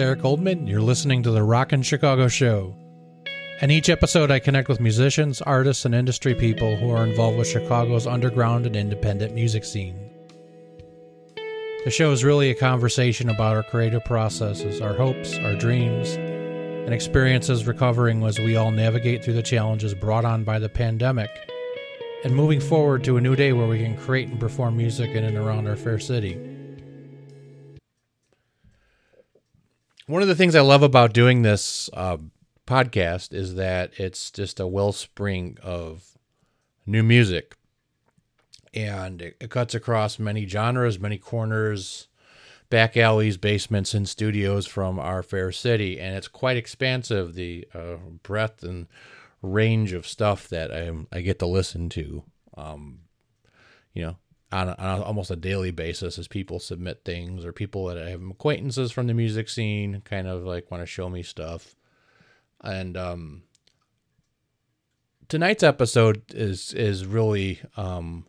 Erik Oldman. You're listening to the Rockin' Chicago Show. In each episode, I connect with musicians, artists, and industry people who are involved with Chicago's underground and independent music scene. The show is really a conversation about our creative processes, our hopes, our dreams, and experiences recovering as we all navigate through the challenges brought on by the pandemic and moving forward to a new day where we can create and perform music in and around our fair city. One of the things I love about doing this uh, podcast is that it's just a wellspring of new music. And it, it cuts across many genres, many corners, back alleys, basements, and studios from our fair city. And it's quite expansive, the uh, breadth and range of stuff that I, I get to listen to. Um, you know, on, a, on a, almost a daily basis as people submit things or people that I have acquaintances from the music scene kind of like want to show me stuff. And um, tonight's episode is is really um,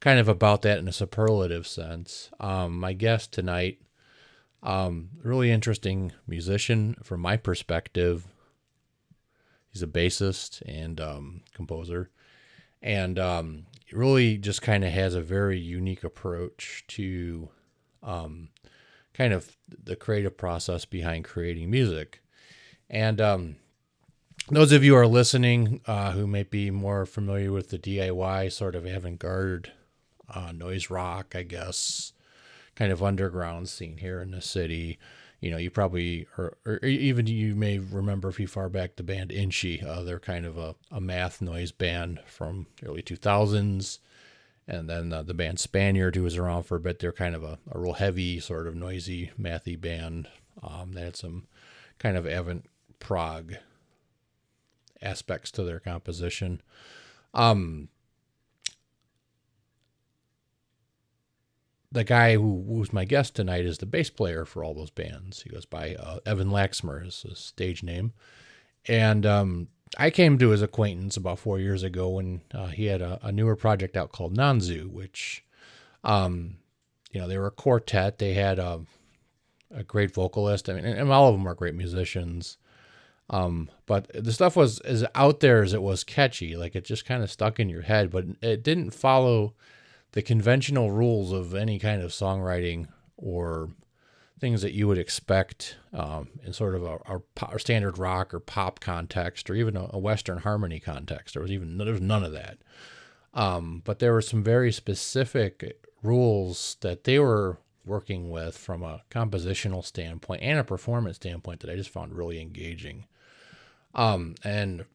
kind of about that in a superlative sense. Um, my guest tonight, um, really interesting musician from my perspective. He's a bassist and um, composer, and um, really just kind of has a very unique approach to um, kind of the creative process behind creating music. And um, those of you who are listening uh, who may be more familiar with the DIY sort of avant garde uh, noise rock, I guess, kind of underground scene here in the city you know, you probably, or, or even you may remember if you far back the band Inchy. Uh, they're kind of a, a math noise band from early 2000s. And then uh, the band Spaniard, who was around for a bit, they're kind of a, a real heavy, sort of noisy, mathy band. Um, they had some kind of avant prog aspects to their composition. Um, the guy who was my guest tonight is the bass player for all those bands. He goes by uh, Evan Lacksmer, is his stage name. And um, I came to his acquaintance about four years ago when uh, he had a, a, newer project out called Nanzu, which, um, you know, they were a quartet. They had a, a great vocalist. I mean, and all of them are great musicians. Um, but the stuff was as out there as it was catchy. Like it just kind of stuck in your head, but it didn't follow the conventional rules of any kind of songwriting or things that you would expect um, in sort of a, a, standard rock or pop context or even a, a, Western harmony context. There was even there was none of that. Um, but there were some very specific rules that they were working with from a compositional standpoint and a performance standpoint that I just found really engaging. Um, and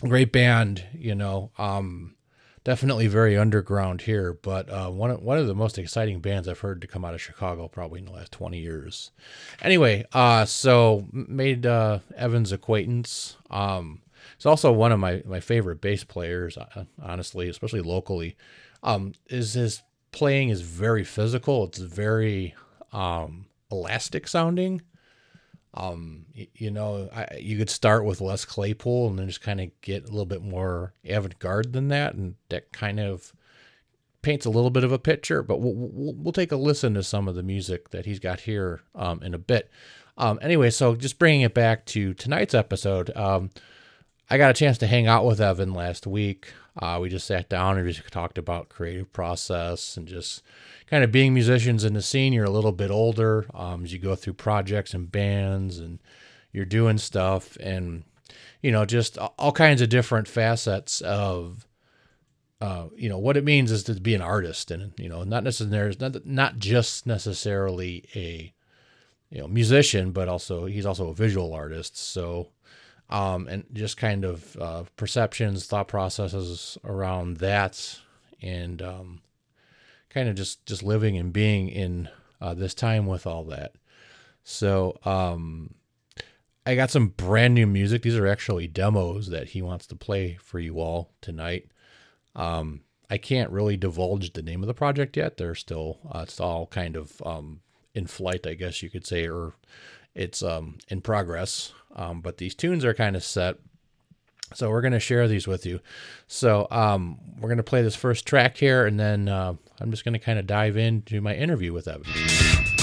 great band, you know. Um, definitely very underground here, but uh, one of, one of the most exciting bands I've heard to come out of Chicago probably in the last twenty years. Anyway, uh, so made uh, Evan's acquaintance. Um, he's also one of my my favorite bass players, uh, honestly, especially locally. Um, is his playing is very physical. It's very um, elastic sounding. Um, you, know, I, you could start with Les Claypool and then just kind of get a little bit more avant garde than that, and that kind of paints a little bit of a picture. But we'll, we'll, we'll take a listen to some of the music that he's got here um, in a bit. Um, anyway, so just bringing it back to tonight's episode, um, I got a chance to hang out with Evan last week. Uh, we just sat down and we just talked about creative process and just kind of being musicians in the scene. You're a little bit older um, as you go through projects and bands and you're doing stuff and you know just all kinds of different facets of uh, you know what it means is to be an artist and you know not necessarily not not just necessarily a you know musician but also he's also a visual artist so um, and just kind of uh, perceptions, thought processes around that, and um, kind of just just living and being in uh, this time with all that. So um, I got some brand new music. These are actually demos that he wants to play for you all tonight. Um, I can't really divulge the name of the project yet. They're still uh, it's all kind of um, in flight, I guess you could say, or it's um, in progress. Um, but these tunes are kind of set. So we're going to share these with you. So um, we're going to play this first track here, and then uh, I'm just going to kind of dive into my interview with Evan.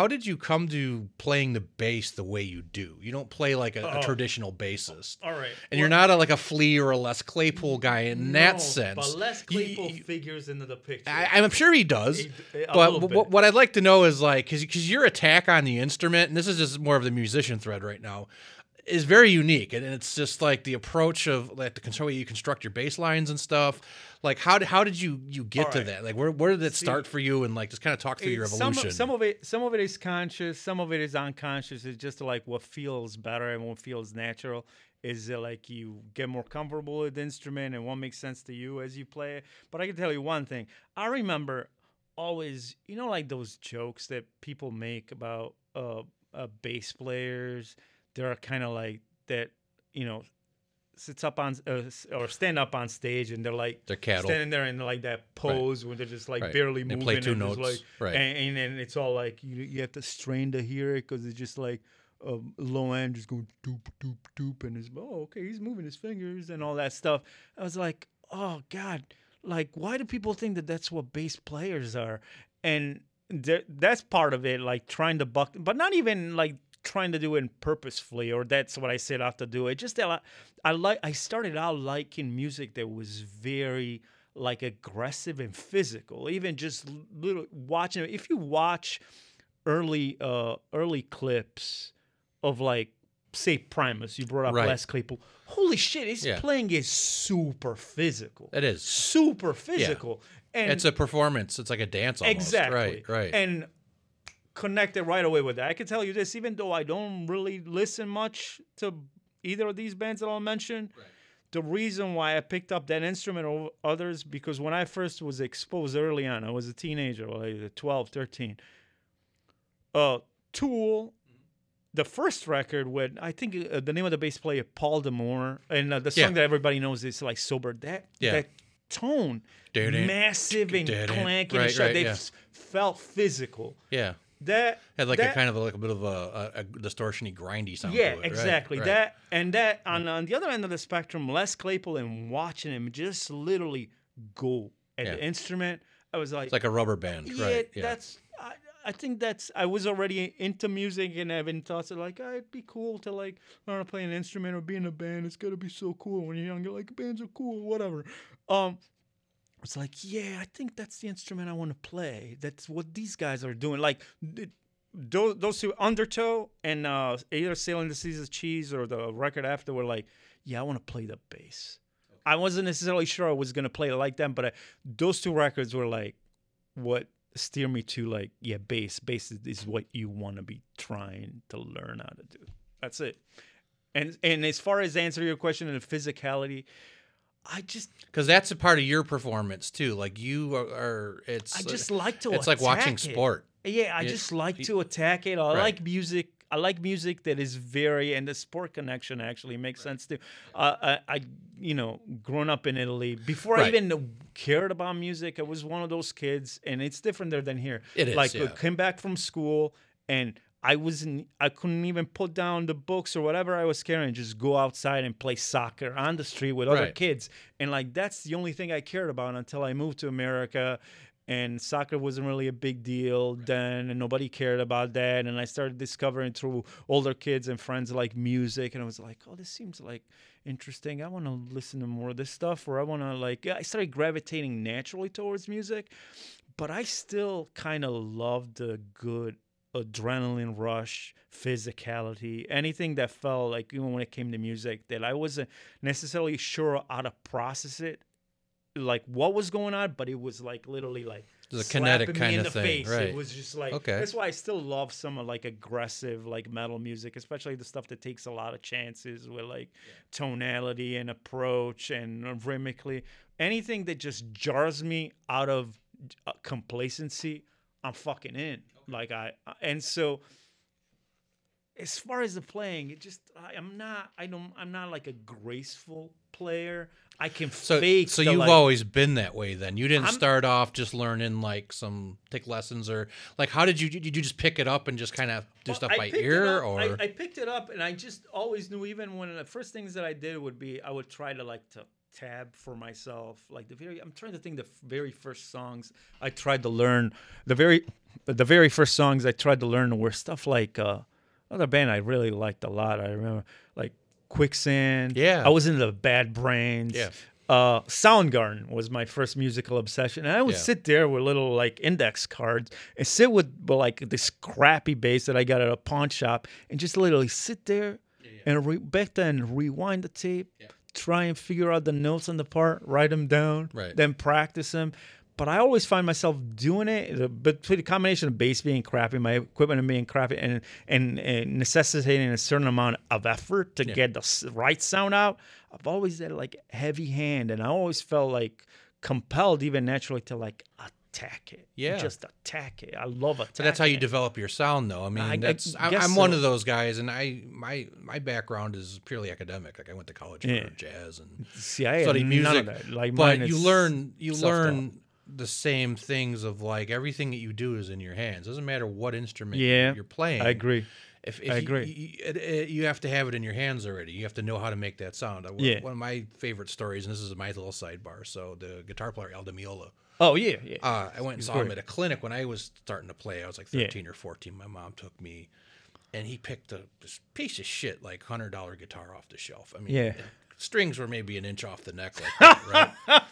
How did you come to playing the bass the way you do? You don't play like a, a Oh. traditional bassist. All right. And you're not a, like a Flea or a Les Claypool guy in that sense. But Les Claypool you- figures into the picture. I, I'm sure he does. He- but little what, I'd like to know is like, because your attack on the instrument, and this is just more of the musician thread right now, is very unique. And it's just like the approach of like the way you construct your bass lines and stuff. Like, how did, how did you you get All to that? Like, where, where did it See, start for you? And like, just kind of talk through your It's- evolution. Some of, some of it, some of it is conscious, some of it is unconscious. It's just like what feels better and what feels natural. Is it like you get more comfortable with the instrument and what makes sense to you as you play it? But I can tell you one thing. I remember always, you know, like those jokes that people make about uh, uh bass players. They're kind of like that, you know, sits up on uh, or stand up on stage and they're like They're cattle. standing there in like that pose where they're just like Right. barely They moving. play two and notes. like, Right. And, and then it's all like you you have to strain to hear it because it's just like a low end just going doop doop doop and it's oh okay he's moving his fingers and all that stuff. I was like oh god like why do people think that that's what bass players are and that's part of it like trying to buck but not even like trying to do it purposefully or that's what I set out to do. It just I, I like I started out liking music that was very like aggressive and physical. Even just little watching if you watch early uh early clips of like say Primus, you brought up Right. Les Claypool. Holy shit, his Yeah. playing is super physical. it is. Super physical. And It's a performance. It's like a dance almost. Exactly. Right. Right. And connected right away with that. I can tell you this, even though I don't really listen much to either of these bands that I'll mention, the reason why I picked up that instrument over others, because when I first was exposed early on, I was a teenager, like 12, 13. Uh, Tool, the first record with, I think uh, the name of the bass player, Paul D'Amour, and uh, the song Yeah. that everybody knows is like Sober. That, Yeah. that tone, Dun-dun, massive and clanking Right, and right, They yeah. felt physical. yeah. That Had like that, a kind of like a bit of a, a, a distortiony, grindy sound. yeah, to it, exactly. Right. That and that on on the other end of the spectrum, Les Claypool and watching him just literally go at Yeah. the instrument. I was like, It's like a rubber band, yeah, right? Yeah. that's. I, I think that's. I was already into music and having thoughts of like, oh, it'd be cool to like learn to play an instrument or be in a band. It's gotta be so cool when you're young. You're like, bands are cool, whatever. Um, it's like, yeah, I think that's the instrument I want to play. That's what these guys are doing. Like those, those two, Undertow and uh, either Sailing the Seas of Cheese or the record after, were like, yeah, I want to play the bass. I wasn't necessarily sure I was gonna play it like them, but I, those two records were like what steer me to like, yeah, bass. Bass is, is what you want to be trying to learn how to do. That's it. And and as far as answering your question and the physicality, I just because that's a part of your performance too. Like you are, are it's I just like to it's like watching it. sport. Yeah, I Yeah, just like to attack it. I Right. like music. I like music that is very, and the sport connection actually makes sense too. Uh, I, I, you know, growing up in Italy, before I even cared about music, I was one of those kids, and it's different there than here. It is, like yeah. Came back from school, and I wasn't, I couldn't even put down the books or whatever I was carrying, just go outside and play soccer on the street with other Right. kids, and like that's the only thing I cared about until I moved to America and soccer wasn't really a big deal then and nobody cared about that. And i started discovering through older kids and friends like music and i was like oh this seems like interesting. I want to listen to more of this stuff or i want to like i started gravitating naturally towards music but i still kind of love the good adrenaline rush physicality anything that felt like even when it came to music that i wasn't necessarily sure how to process it like what was going on, but it was like literally like It's a kinetic me kind in of the thing, face. right. It was just like Okay. That's why I still love some of like aggressive like metal music, especially the stuff that takes a lot of chances with like tonality and approach and rhythmically. Anything that just jars me out of uh, complacency, I'm fucking in. Like I and so as far as the playing, it just I, I'm not I don't I'm not like a graceful player. I can So, fake. so the, you've like, always been that way. Then you didn't I'm- start off just learning like some take lessons or like how did you did you just pick it up and just kind of do Well, stuff I by ear or I, I picked it up and I just always knew even when the first things that I did would be I would try to like to tab for myself like the very I'm trying to think the very first songs I tried to learn the very but the very first songs I tried to learn were stuff like uh, another band I really liked a lot. I remember like Quicksand. Yeah. I was into Bad Brains. Yeah. Uh, Soundgarden was my first musical obsession, and I would Yeah. sit there with little like index cards and sit with, like this crappy bass that I got at a pawn shop, and just literally sit there and re- back then rewind the tape, try and figure out the notes on the part, write them down, Right. then practice them. But I always find myself doing it, between the combination of bass being crappy, my equipment being crappy, and and, and necessitating a certain amount of effort to get the right sound out. I've always had like heavy hand, and I always felt like compelled, even naturally, to like attack it. Yeah. just attack it. I love attacking. So that's how you it. develop your sound, though. I mean, I- that's I, guess I'm one of those guys, and I my my background is purely academic. Like I went to college for Yeah. jazz and See, I studied music, none of that. Like, but you learn you learn the same things of like everything that you do is in your hands. Doesn't matter what instrument Yeah, you're playing. I agree. If, if I you- agree. You, you have to have it in your hands already. You have to know how to make that sound. One- Yeah. One of my favorite stories, and this is my little sidebar. So the guitar player Di Oh yeah, yeah. uh, I went and saw him at a clinic when I was starting to play. I was like Yeah. 13 or 14. My mom took me, and he picked a this piece of shit, like hundred dollar guitar off the shelf. I mean, Yeah. strings were maybe an inch off the neck, like that, right?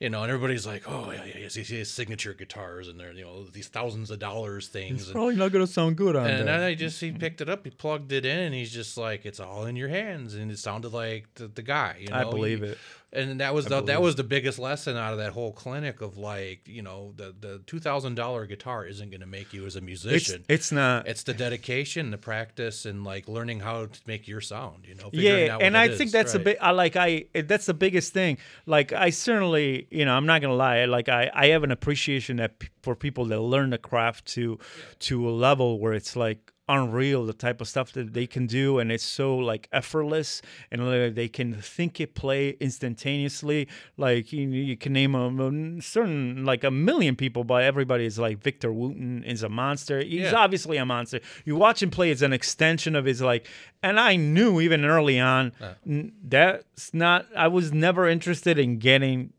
You know, and everybody's like, "Oh yeah, yeah, yeah, has, he has signature guitars, and they're you know these thousands of dollars things." and, Probably not gonna sound good on and that. I just he picked it up, he plugged it in, and he's just like, "It's all in your hands," and it sounded like the, the guy. You know? I believe He- it. And that was the, that was the biggest lesson out of that whole clinic of like you know the the two thousand dollar guitar isn't going to make you as a musician. it's not. It's the dedication, the practice, and like learning how to make your sound. You know, figuring yeah, and I think is, that's a right. bit. I like I. That's the biggest thing. Like I certainly, you know, I'm not gonna lie. Like I, I have an appreciation that p- for people that learn the craft to, to a level where it's like unreal the type of stuff that they can do and it's so like effortless and uh, they can think it play instantaneously like you, you can name a, a certain like a million people but everybody is like victor wooten is a monster he's Yeah. obviously a monster you watch him play it's an extension of his like and i knew even early on n- that's not i was never interested in getting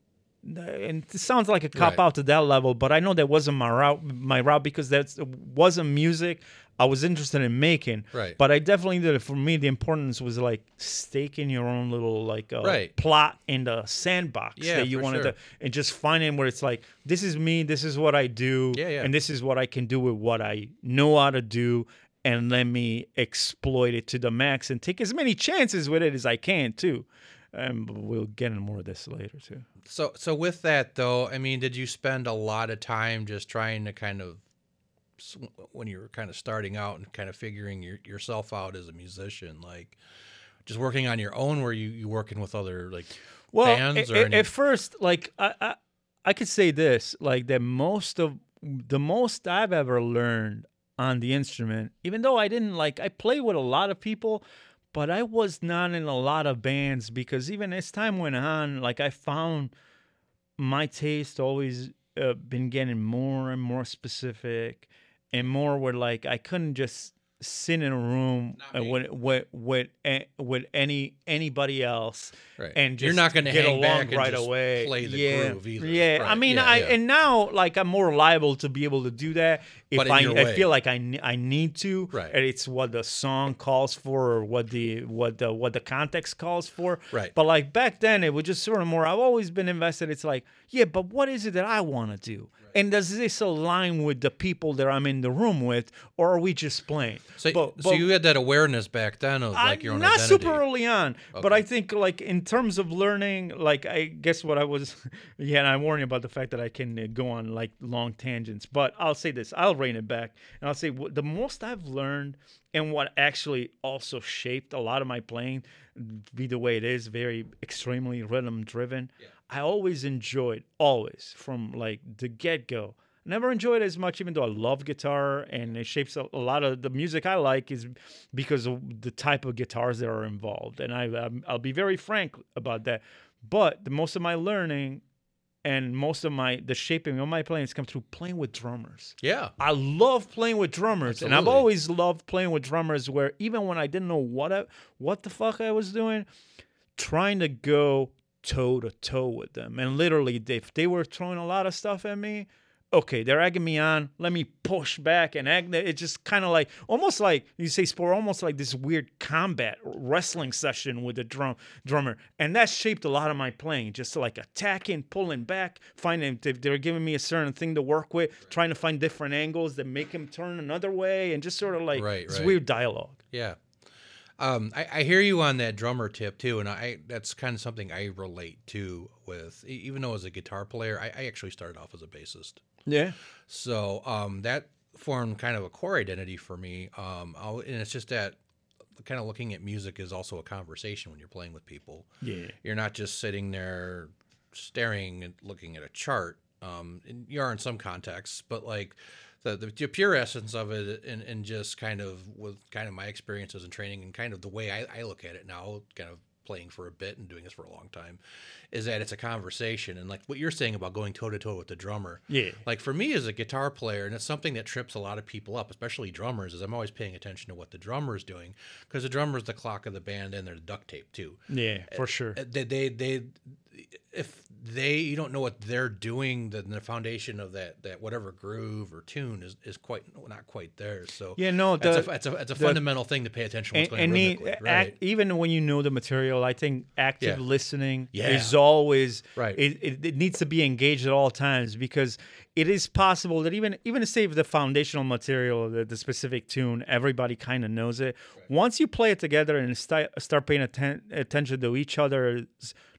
and it sounds like a cop Right. out to that level, but I know that wasn't my route. My route because that wasn't music I was interested in making. Right. But I definitely did it. For me, the importance was like staking your own little like uh, Right. plot in the sandbox Yeah, that you wanted sure. to, and just finding where it's like this is me, this is what I do, Yeah, yeah. and this is what I can do with what I know how to do. And let me exploit it to the max and take as many chances with it as I can too. And we'll get into more of this later too. So so with that though, I mean, did you spend a lot of time just trying to kind of when you were kind of starting out and kind of figuring your, yourself out as a musician, like just working on your own? Were you you working with other like well, bands a- or any? at first, like I, I, I could say this, like that most of the most I've ever learned on the instrument, even though I didn't like, I played with a lot of people, but I was not in a lot of bands because even as time went on, like I found my taste always uh, been getting more and more specific and more were like I couldn't just sit in a room Not uh, me. with with with, with any anybody else Right. and just You're not gonna get hang along back and right just away. play the yeah, groove either. Yeah, I mean, Yeah, I yeah. and now like I'm more liable to be able to do that if But in I, your I feel like I I need to. Right. And it's what the song calls for or what the what the what the context calls for. Right. But like back then, it was just sort of more. I've always been invested. It's like, yeah, but what is it that I want to do? And does this align with the people that I'm in the room with, or are we just playing? So, but, so but- you had that awareness back then of like your own not identity. super early on, but I think like in terms of learning, like I guess what I was, yeah, and I warn you about the fact that I can uh, go on like long tangents. But I'll say this: I'll rein it back, and I'll say what, the most I've learned and what actually also shaped a lot of my playing, be the way it is, very extremely rhythm driven. I always enjoyed, always from like the get go. Never enjoyed it as much, even though I love guitar and it shapes a, a lot of the music I like is because of the type of guitars that are involved. And I, I'm, I'll be very frank about that. But the most of my learning and most of my the shaping of my playing has come through playing with drummers. Yeah. I love playing with drummers, and I've always loved playing with drummers. Where even when I didn't know what I, what the fuck I was doing, trying to go toe to toe with them, and literally, if they were throwing a lot of stuff at me, okay, they're egging me on. Let me push back and egg. It's just kind of like almost like you say sport, almost like this weird combat wrestling session with the drum drummer, and that shaped a lot of my playing. Just like attacking, pulling back, finding if they're giving me a certain thing to work with, trying to find different angles that make him turn another way, and just sort of like Right, this right. weird dialogue. Yeah. Um, I, I hear you on that drummer tip too, and I that's kind of something I relate to with. Even though as a guitar player, I, I actually started off as a bassist, Yeah. so um, that formed kind of a core identity for me. Um, I'll, and it's just that kind of looking at music is also a conversation when you're playing with people. Yeah. You're not just sitting there staring and looking at a chart. Um, and you are in some contexts, but like the, the, the pure essence of it, and, and just kind of with kind of my experiences and training, and kind of the way I, I look at it now, kind of playing for a bit and doing this for a long time, is that it's a conversation. And like what you're saying about going toe to toe with the drummer, Yeah. like for me as a guitar player, and it's something that trips a lot of people up, especially drummers, is I'm always paying attention to what the drummer is doing because the drummer is the clock of the band and they're the duct tape too. Yeah. For sure. Uh, They, they, they, if they, you don't know what they're doing, then the foundation of that, that whatever groove or tune is, is quite not quite there. So Yeah, no, that's a, that's a, that's a the- fundamental thing to pay attention to what's and, going and the- rhythmically, act- even when you know the material, I think active Yeah. listening Yeah. is always Right. It, it, it needs to be engaged at all times because it is possible that even even to save the foundational material, the, the specific tune, everybody kind of knows it. Once you play it together and start start paying atten- attention to each other's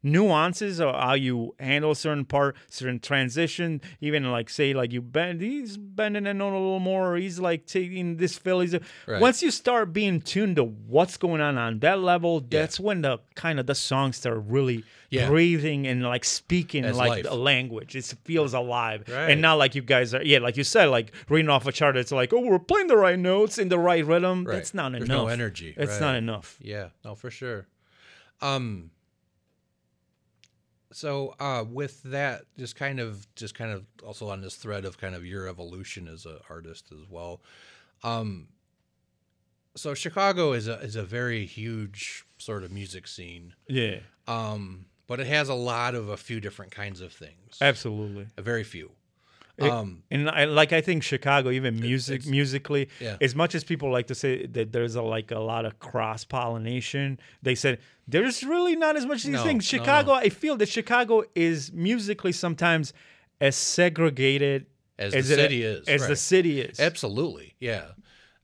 nuances or how you handle certain part, certain transition, even like say like you bend, he's bending it on a little more, or he's like taking this fill. He's Right. once you start being tuned to what's going on on that level, that's when the kind of the songs start really Yeah. breathing and like speaking As like life. a language. It feels alive, Right. and not like you guys are. Yeah, like you said, like reading off a chart. It's like, oh, we're playing the right notes in the right rhythm. Right. That's not There's enough. no energy, It's right. not enough. Yeah, no, for sure. Um so uh with that just kind of just kind of also on this thread of kind of your evolution as an artist as well. Um so Chicago is a is a very huge sort of music scene. Yeah, Um but it has a lot of a few different kinds of things. absolutely. A very few. It- Um And I, like I think Chicago, even music musically, Yeah. as much as people like to say that there's a like a lot of cross pollination, they said there's really not as much as you No, think. no, Chicago, I feel that Chicago is musically sometimes as segregated as, as the it- city is. as the city is. Absolutely, yeah.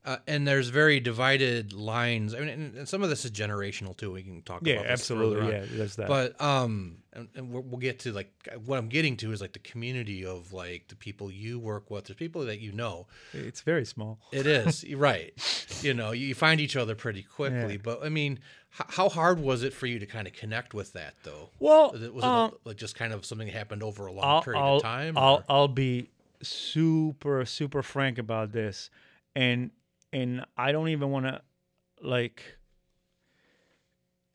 Uh, and there's very divided lines. I mean, and, and some of this is generational too. We can talk yeah, about absolutely. Yeah, there's that. But um, and, and we'll, get to like what I'm getting to is like the community of like the people you work with, the people that you know. it's very small. It is right. You know, you find each other pretty quickly. Yeah. But I mean, h- how hard was it for you to kind of connect with that though? Well, Was it, was um, it like just kind of something that happened over a long I'll, period I'll, of time? I'll, I'll be super super frank about this, and and I don't even want to like.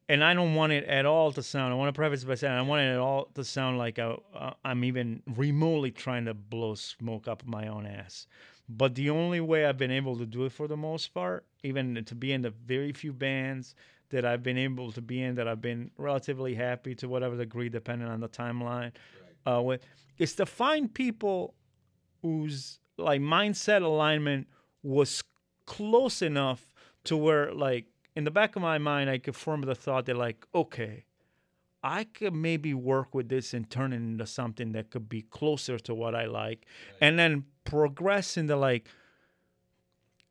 And I don't want it at all to sound. I want to preface by saying I want it at all to sound like I, uh, I'm even remotely trying to blow smoke up my own ass. But the only way I've been able to do it for the most part, even to be in the very few bands that I've been able to be in, that I've been relatively happy to whatever degree, depending on the timeline, uh, with, is to find people whose like mindset alignment was close enough to where like in the back of my mind I could form the thought that like okay I could maybe work with this and turn it into something that could be closer to what I like and then progress into like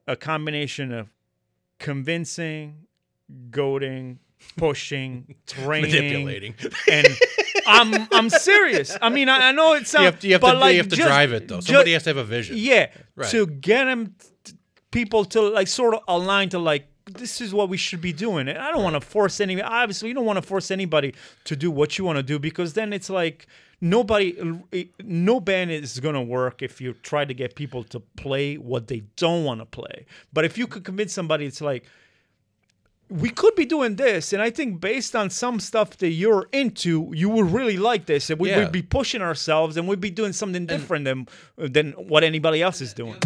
a combination of convincing goading pushing training manipulating. and I'm I'm serious. I mean, I, I know it sounds. you have to, you have but to, like you have to just- drive it though. Somebody has to have a vision. yeah, Right. to get them people to like sort of align to like this is what we should be doing. And I don't want to force any. Obviously, you don't want to force anybody to do what you want to do because then it's like nobody, eh, no band is gonna work if you try to get people to play what they don't want to play. But if you could convince somebody, it's like we could be doing this, and I think based on some stuff that you're into, you would really like this, and we Yeah. would be pushing ourselves, and we'd be doing something different than than what anybody else is doing.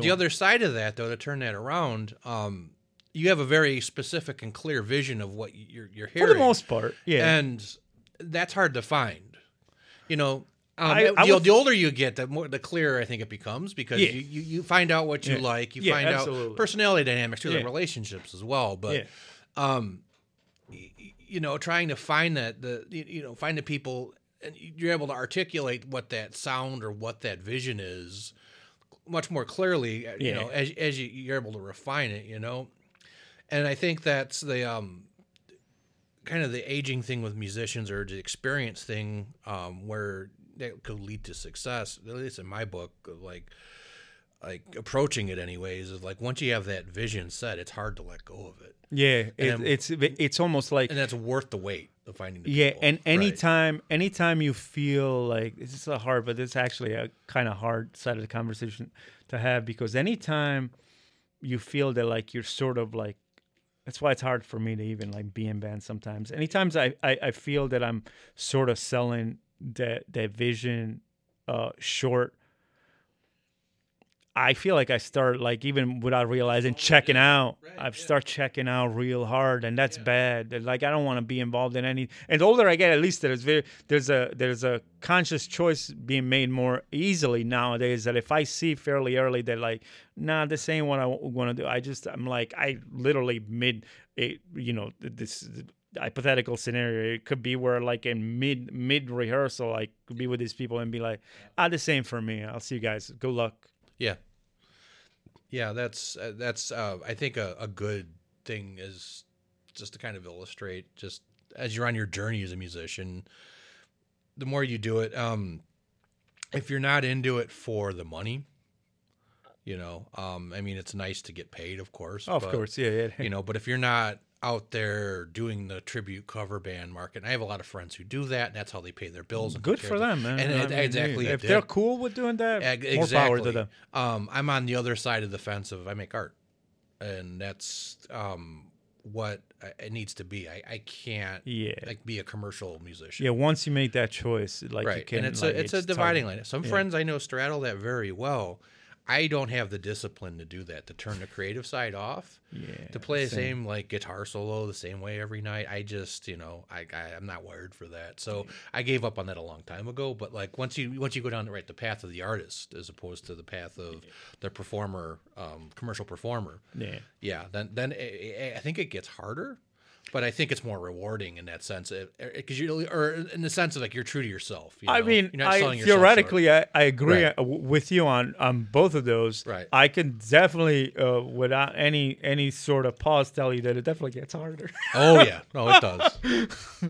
The other side of that, though, to turn that around, um, you have a very specific and clear vision of what you're you're hearing for the most part, yeah. and that's hard to find. You know, um, I- I the, would- the older you get, the more the clearer I think it becomes because Yeah. you, you, you find out what you Yeah. like, you Yeah, find absolutely. out personality dynamics, too, Yeah. relationships as well. But um, you know, trying to find that the you know find the people and you're able to articulate what that sound or what that vision is much more clearly. uh, You Yeah. know, as as you, you're able to refine it. You know, and I think that's the um kind of the aging thing with musicians or the experience thing um where that could lead to success at least in my book like like approaching it anyways is like once you have that vision set it's hard to let go of it Yeah, it, then- it's it's almost like and that's worth the wait of finding the yeah, people. and Right. anytime anytime you feel like this is a hard, but it's actually a kind of hard side of the conversation to have because anytime you feel that like you're sort of like that's why it's hard for me to even like be in bands sometimes. Anytime I, I, I feel that I'm sort of selling that that vision uh short I feel like I start like even without realizing checking out. Right, I yeah. start checking out real hard, and that's bad. Like I don't want to be involved in any. And the older I get, at least there's very there's a there's a conscious choice being made more easily nowadays. That if I see fairly early that like, nah, this ain't what I want to do. I just I'm like I literally mid, a, you know, this hypothetical scenario. It could be where like in mid mid rehearsal, I could be with these people and be like, ah, the same for me. I'll see you guys. Good luck. Yeah yeah that's uh, that's uh i think a, a good thing is just to kind of illustrate just as you're on your journey as a musician the more you do it um if you're not into it for the money you know um i mean it's nice to get paid of course of but, course, yeah, yeah. you know but if you're not out there doing the tribute cover band market and i have a lot of friends who do that and that's how they pay their bills Good for them, man. and I it- mean, exactly If they're cool with doing that, Eg- more power to them. Um, I'm on the other side of the fence of I make art, and that's um, what it needs to be. I, I can't Yeah. like be a commercial musician. Yeah, once you make that choice, like you right. can, and it's like, a it's, a dividing line. Some Yeah. friends I know straddle that very well. I don't have the discipline to do that to turn the creative side off. Yeah, to play the same. same like guitar solo the same way every night. I just, you know, I, I I'm not wired for that. So I gave up on that a long time ago. But like once you once you go down the right the path of the artist as opposed to the path of the performer, um, commercial performer, Yeah. yeah, then then i I think it gets harder. But I think it's more rewarding in that sense, because you or in the sense of like you're true to yourself. You I mean, You're not I, selling yourself short. theoretically, I, I agree Right. uh, with you on on both of those. Right. I can definitely, uh, without any any sort of pause, tell you that it definitely gets harder. Oh yeah, no, it does.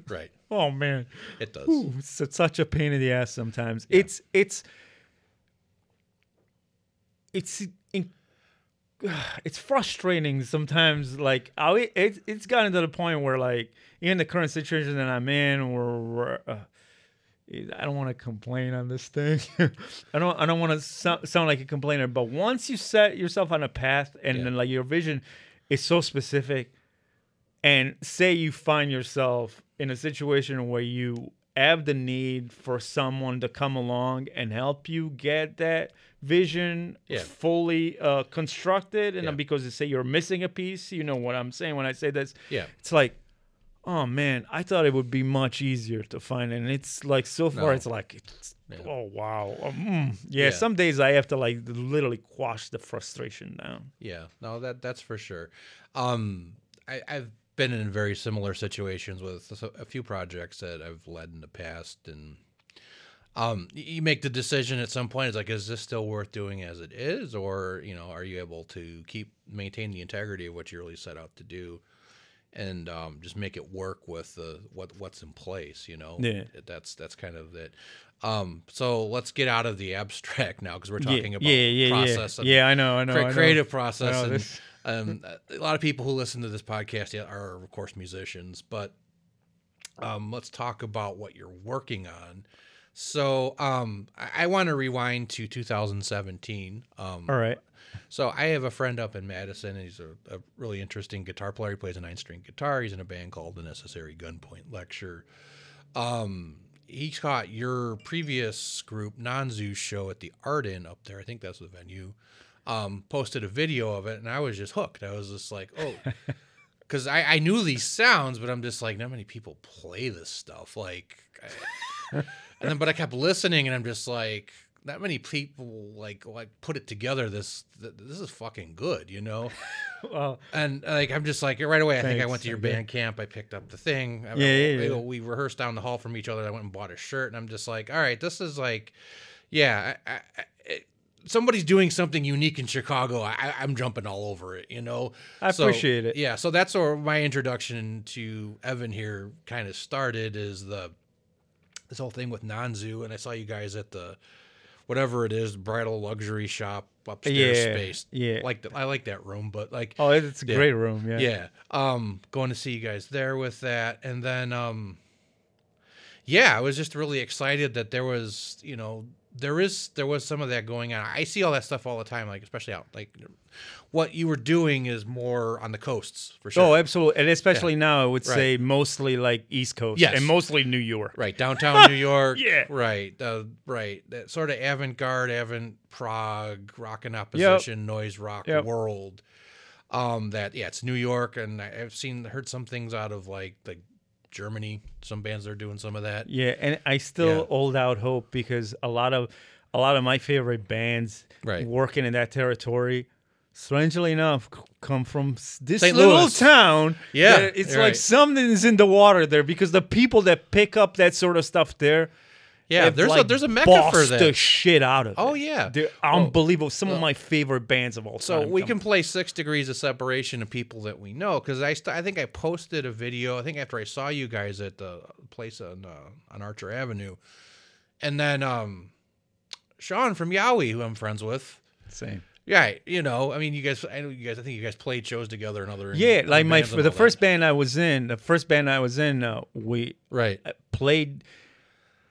right, oh man, it does. Ooh, it's su- such a pain in the ass sometimes. It's it's it's in, it's frustrating sometimes. Like I, it, it's gotten to the point where like in the current situation that I'm in, where uh, I don't want to complain on this thing. I don't. I don't want to so, sound like a complainer. But once you set yourself on a path, and Yeah. then like your vision is so specific, and say you find yourself in a situation where you have the need for someone to come along and help you get that vision Yeah. fully uh, constructed, and Yeah. because they say you're missing a piece, you know what I'm saying when I say this. Yeah. It's like, oh man, I thought it would be much easier to find, It. and it's like so far, No. it's like, it's, Yeah. oh wow, Um, mm. yeah, Yeah. Some days I have to like literally quash the frustration down. Yeah, no, that that's for sure. Um, I, I've been in very similar situations with a few projects that I've led in the past, and um, you make the decision at some point. It's like, is this still worth doing as it is, or you know, are you able to keep maintain the integrity of what you really set out to do, and um, just make it work with the what what's in place? You know, Yeah. that's that's kind of it. Um, so let's get out of the abstract now because we're talking yeah, about yeah, yeah, process. yeah. yeah, I know, I know, cre- I know. creative process. I know and, this- um, a lot of people who listen to this podcast are, of course, musicians. But um, let's talk about what you're working on. So um, I, I want to rewind to 2017. Um, All right. so I have a friend up in Madison. And he's a, a really interesting guitar player. He plays a nine-string guitar. He's in a band called The Necessary Gunpoint Lecture. Um, he caught your previous group, Nanzu show at the Arden up there. I think that's the venue. Um, posted a video of it, and I was just hooked. I was just like, oh, because I, I knew these sounds, but I'm just like, not many people play this stuff. Like, I, and then but I kept listening, and I'm just like, not many people like like put it together. This th- this is fucking good, you know. Well, And like I'm just like right away. I think I went to your band camp. I picked up the thing. I- Yeah, yeah, we, yeah. we rehearsed down the hall from each other. I went and bought a shirt, and I'm just like, all right, this is like, yeah, I, I, I, somebody's doing something unique in Chicago. I, I'm jumping all over it, you know. I So, appreciate it. Yeah, so that's where my introduction to Evan here kind of started. Is the this whole thing with Nanzu, and I saw you guys at the whatever it is, bridal luxury shop upstairs Yeah, space. yeah. like the, I like that room, but like oh, it's a Yeah. great room. Yeah. yeah. Um, going to see you guys there with that, and then um, yeah, I was just really excited that there was, you know, there is there was some of that going on. I see all that stuff all the time, like especially out like what you were doing is more on the coasts for sure. Oh, absolutely, and especially now, I would Right. say mostly like East Coast, Yes. and mostly New York. Right, downtown New York. Yeah. Right. Uh, right. That sort of avant-garde, avant prog, Rock in Opposition, noise rock Yep. world. Um, that yeah, it's New York, and I've seen heard some things out of like like Germany. Some bands are doing some of that. Yeah, and I still Yeah. hold out hope because a lot of a lot of my favorite bands Right. working in that territory, strangely enough, come from this St. little Louis. town. Yeah, it's like right. something's in the water there because the people that pick up that sort of stuff there, Yeah, have, there's a like, there's a mecca for bossed that. the shit out of Oh it. yeah. They're Oh, unbelievable. Some of my favorite bands of all So time. So we come can play six degrees of separation of people that we know because I st- I think I posted a video I think after I saw you guys at the place on uh, on Archer Avenue, and then um, Sean from Yowie who I'm friends with. Same. Yeah, you know, I mean, you guys, I know you guys, I think you guys played shows together and other. Yeah, like my for the all first that. band I was in, the first band I was in, uh, we right? played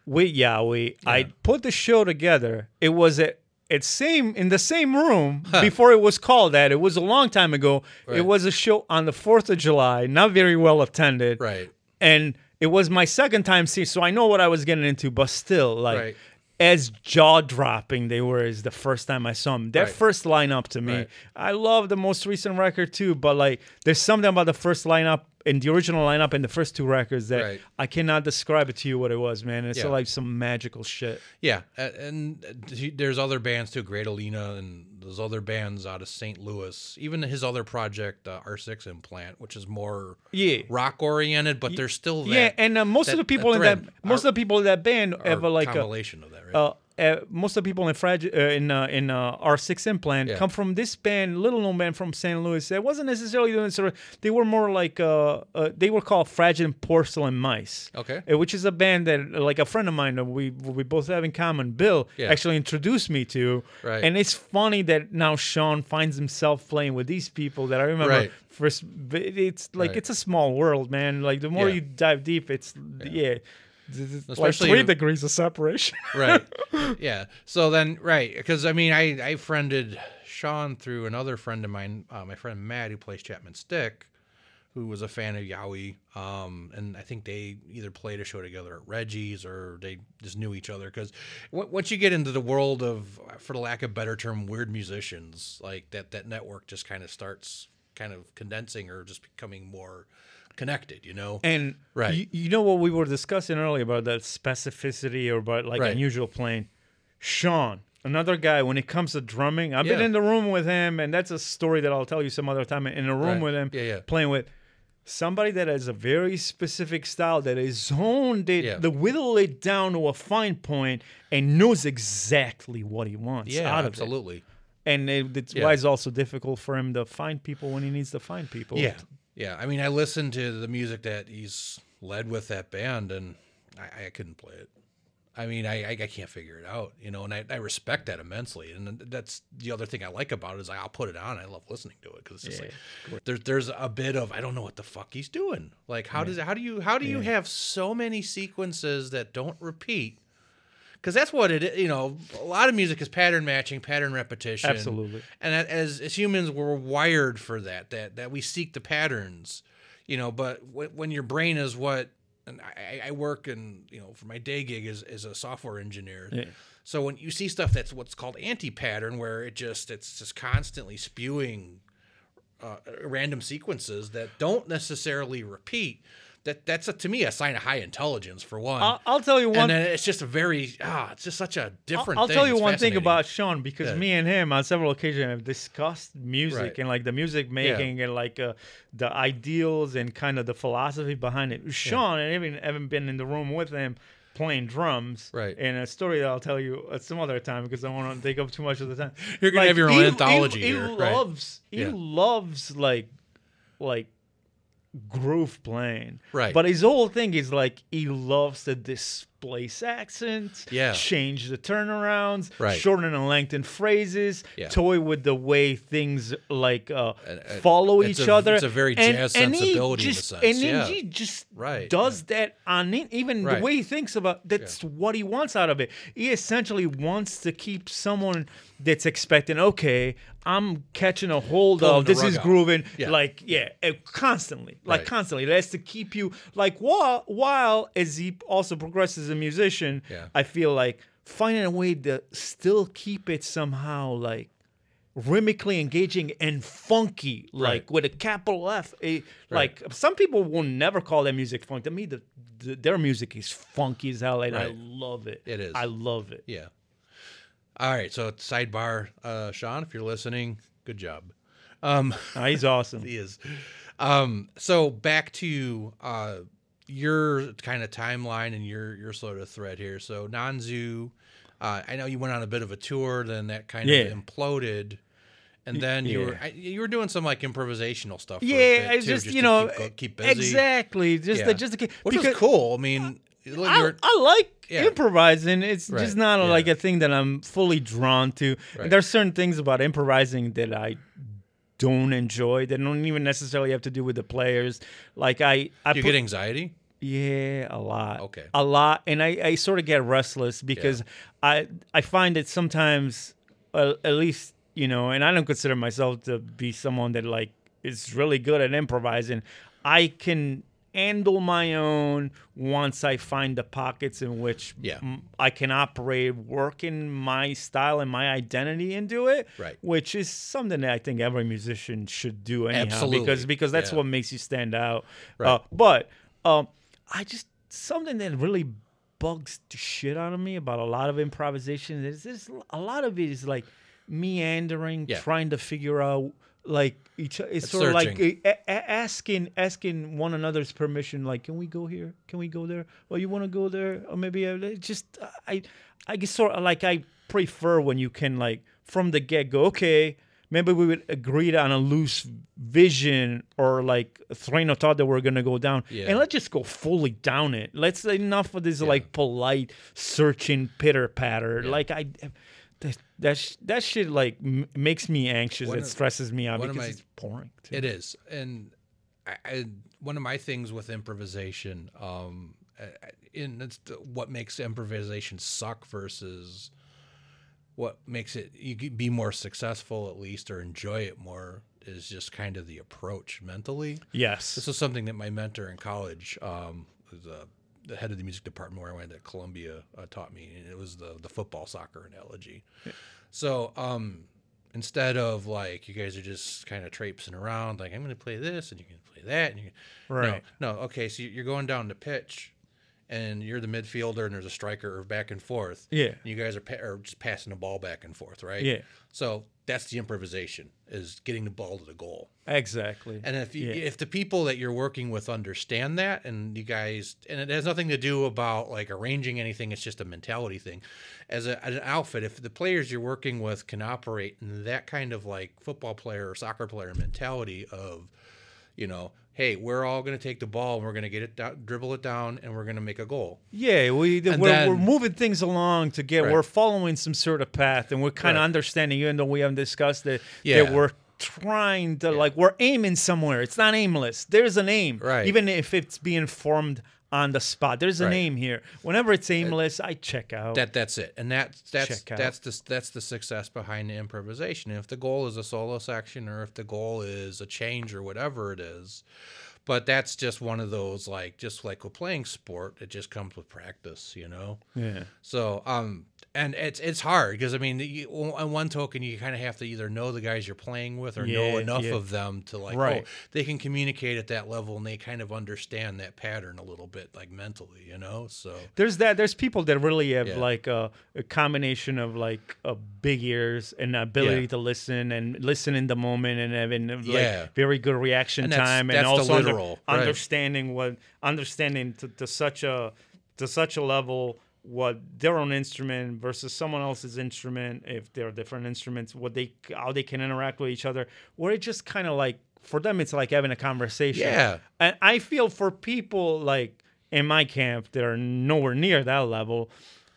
with Yowie. I Yeah. put the show together. It was at it same in the same room before it was called that. It was a long time ago. Right. It was a show on the Fourth of July, not very well attended, Right. and it was my second time seeing. So I know what I was getting into, but still, like. Right. As jaw dropping they were as the first time I saw them. That Right. first lineup to me. I love the most recent record too. But like, there's something about the first lineup and the original lineup and the first two records that Right. I cannot describe it to you what it was, man. It's Yeah. like some magical shit. Yeah, and there's other bands too, Great Alina, and those other bands out of St. Louis. Even his other project, uh, R6 Implant, which is more Yeah. rock oriented, but they're still that. yeah, and uh, most of the people that in that most are- of the people in that band have a, like a, compilation of that, right? uh, uh, most of the people in Frag- uh, in uh, in uh, R6 Implant Yeah. come from this band, little known band from St. Louis. It wasn't necessarily doing sort of. They were more like uh, uh, they were called Fragile Porcelain Mice. Okay. which is a band that like a friend of mine that we we both have in common. Bill Yeah. actually introduced me to. Right. And it's funny that now Sean finds himself playing with these people that I remember Right. first. It's like Right. it's a small world, man. Like the more Yeah. you dive deep, it's yeah. It's like three degrees of separation. right. Yeah. So then, right, because I mean, I I friended Sean through another friend of mine, uh, my friend Matt, who plays Chapman Stick, who was a fan of Yowie. Um, and I think they either played a show together at Reggie's or they just knew each other. Because w- once you get into the world of, for the lack of better term, weird musicians, like that that network just kind of starts kind of condensing or just becoming more connected. You know. And Right. you, you know what we were discussing earlier about that specificity or about like Right. unusual playing. Sean, another guy, when it comes to drumming, I've been in the room with him, and that's a story that I'll tell you some other time. In a room Right. with him, Yeah, yeah. playing with somebody that has a very specific style that is honed it, Yeah. the whittle it down to a fine point, and knows exactly what he wants yeah, out of it. absolutely. And it, it's Yeah. why it's also difficult for him to find people when he needs to find people. Yeah, yeah. I mean, I listened to the music that he's led with that band, and I, I couldn't play it. I mean, I, I can't figure it out, you know, and I, I respect that immensely. And that's the other thing I like about it is I'll put it on. I love listening to it because it's just like there's there's a bit of I don't know what the fuck he's doing. Like how does how do you how do you have so many sequences that don't repeat? Because that's what it is. You know, a lot of music is pattern matching, pattern repetition. Absolutely. And as as humans, we're wired for that. That that we seek the patterns. You know, but when, when your brain is what, and I, I work and you know for my day gig as as a software engineer. Yeah. So when you see stuff that's what's called anti-pattern, where it just it's just constantly spewing uh, random sequences that don't necessarily repeat, that that's a, to me a sign of high intelligence for one. I'll, I'll tell you one. and then it's just a very ah, it's just such a I'll, different. I'll thing. tell you It's one thing about Sean because Yeah. me and him on several occasions have discussed music Right. and like the music making and like uh, the ideals and kind of the philosophy behind it. Sean, and even haven't been in the room with him playing drums. Right. And a story that I'll tell you at some other time because I don't want to take up too much of the time. You're gonna have your own he- anthology he, here, He right. loves. He Yeah. loves like like groove playing. Right. But his whole thing is like he loves to displace accents, Yeah. change the turnarounds, Right. shorten and lengthen phrases, Yeah. toy with the way things like uh, And, uh, follow each a- other. it's a very jazz he sensibility in a sense, And yeah. he just Right, does that on it. Even Right. the way he thinks about that's what he wants out of it. He essentially wants to keep someone that's expecting, okay, I'm catching a hold Pulling of this is grooving Yeah. like yeah eh, constantly like Right. constantly that's to keep you like while while as he also progresses a musician Yeah. i feel like finding a way to still keep it somehow like rhythmically engaging and funky like Right. with a capital f a, like some people will never call their music funk to me the, the their music is funky as hell and i love it It is. i love it Yeah. All right. So sidebar, uh, Sean, if you're listening, good job. Um, Ah, he's awesome he is. Um, so back to uh, your kind of timeline and your your sort of thread here. So Nanzu, uh, I know you went on a bit of a tour, then that kind Yeah. of imploded. And then you were yeah. I, you were doing some like improvisational stuff. Yeah it's too, just, you know keep, keep busy. exactly just Yeah. the, just to keep which because- cool. I mean, I, I like Yeah. improvising. It's Right, just not yeah. like a thing that I'm fully drawn to. Right. There's certain things about improvising that I don't enjoy. That don't even necessarily have to do with the players. Like I, I do you put- get anxiety? Yeah, a lot. Okay. A lot, and I, I sort of get restless because I I find that sometimes, uh, at least you know, and I don't consider myself to be someone that like is really good at improvising. I can handle my own once I find the pockets in which Yeah. m- I can operate, work in my style and my identity into it. Right. Which is something that I think every musician should do anyhow, Absolutely. because because that's Yeah. what makes you stand out. Right. Uh, but um, I just something that really bugs the shit out of me about a lot of improvisation is this a lot of it is like meandering, Yeah. trying to figure out like each. It's sort of like a- a- asking asking one another's permission. Like, can we go here? Can we go there? Well, you want to go there, or maybe uh, I, just I I guess sort of like I prefer when you can like from the get go. Okay. Maybe we would agree on a loose vision or like a train of thought that we're gonna go down, Yeah. and let's just go fully down it. Let's enough of this like polite searching pitter patter. Like I, that that, sh- that shit like m- makes me anxious. One it of- stresses me out one of because my- it's boring. Too. It is, and I, I, one of my things with improvisation, um, and it's what makes improvisation suck versus what makes it you be more successful at least or enjoy it more is just kind of the approach mentally. Yes. This was something that my mentor in college, um, was uh, the head of the music department where I went at Columbia, uh, taught me, and it was the the football soccer analogy. So um, instead of like you guys are just kind of traipsing around, like I'm going to play this and you can play that, and you Right. no, no, okay, so you're going down the pitch. And you're the midfielder, and there's a striker or back and forth. Yeah. And you guys are, pa- are just passing the ball back and forth, right? Yeah. So that's the improvisation is getting the ball to the goal. Exactly. And if you, Yeah. if the people that you're working with understand that, and you guys, and it has nothing to do about like arranging anything, it's just a mentality thing. As, a, as an outfit, if the players you're working with can operate in that kind of like football player or soccer player mentality of, you know, hey, we're all going to take the ball and we're going to get it down, dribble it down, and we're going to make a goal. Yeah, we we're, And we're moving things along to get. Right. We're following some sort of path, and we're kind of Right. understanding, even though we haven't discussed it. Yeah. that we're trying to like we're aiming somewhere. It's not aimless. There's an aim, Right. Even if it's being formed on the spot, there's a Right. aim here. Whenever it's aimless, I check out. That that's it, and that's that's Check out. that's the that's the success behind the improvisation. If the goal is a solo section, or if the goal is a change, or whatever it is, but that's just one of those like just like with playing sport, it just comes with practice, you know. yeah, So um, and it's it's hard because I mean, you, on one token, you kind of have to either know the guys you're playing with or know enough yeah. of them to like, oh, Right. oh, they can communicate at that level and they kind of understand that pattern a little bit, like mentally, you know. So There's that. There's people that really have Yeah. like a, a combination of like a big ears and ability Yeah. to listen and listen in the moment and having like Yeah. very good reaction And time that's and the also under- right. understanding what understanding to, to such a to such a level what their own instrument versus someone else's instrument if they're different instruments what they how they can interact with each other where it just kind of like for them it's like having a conversation Yeah. and I feel for people like in my camp that are nowhere near that level,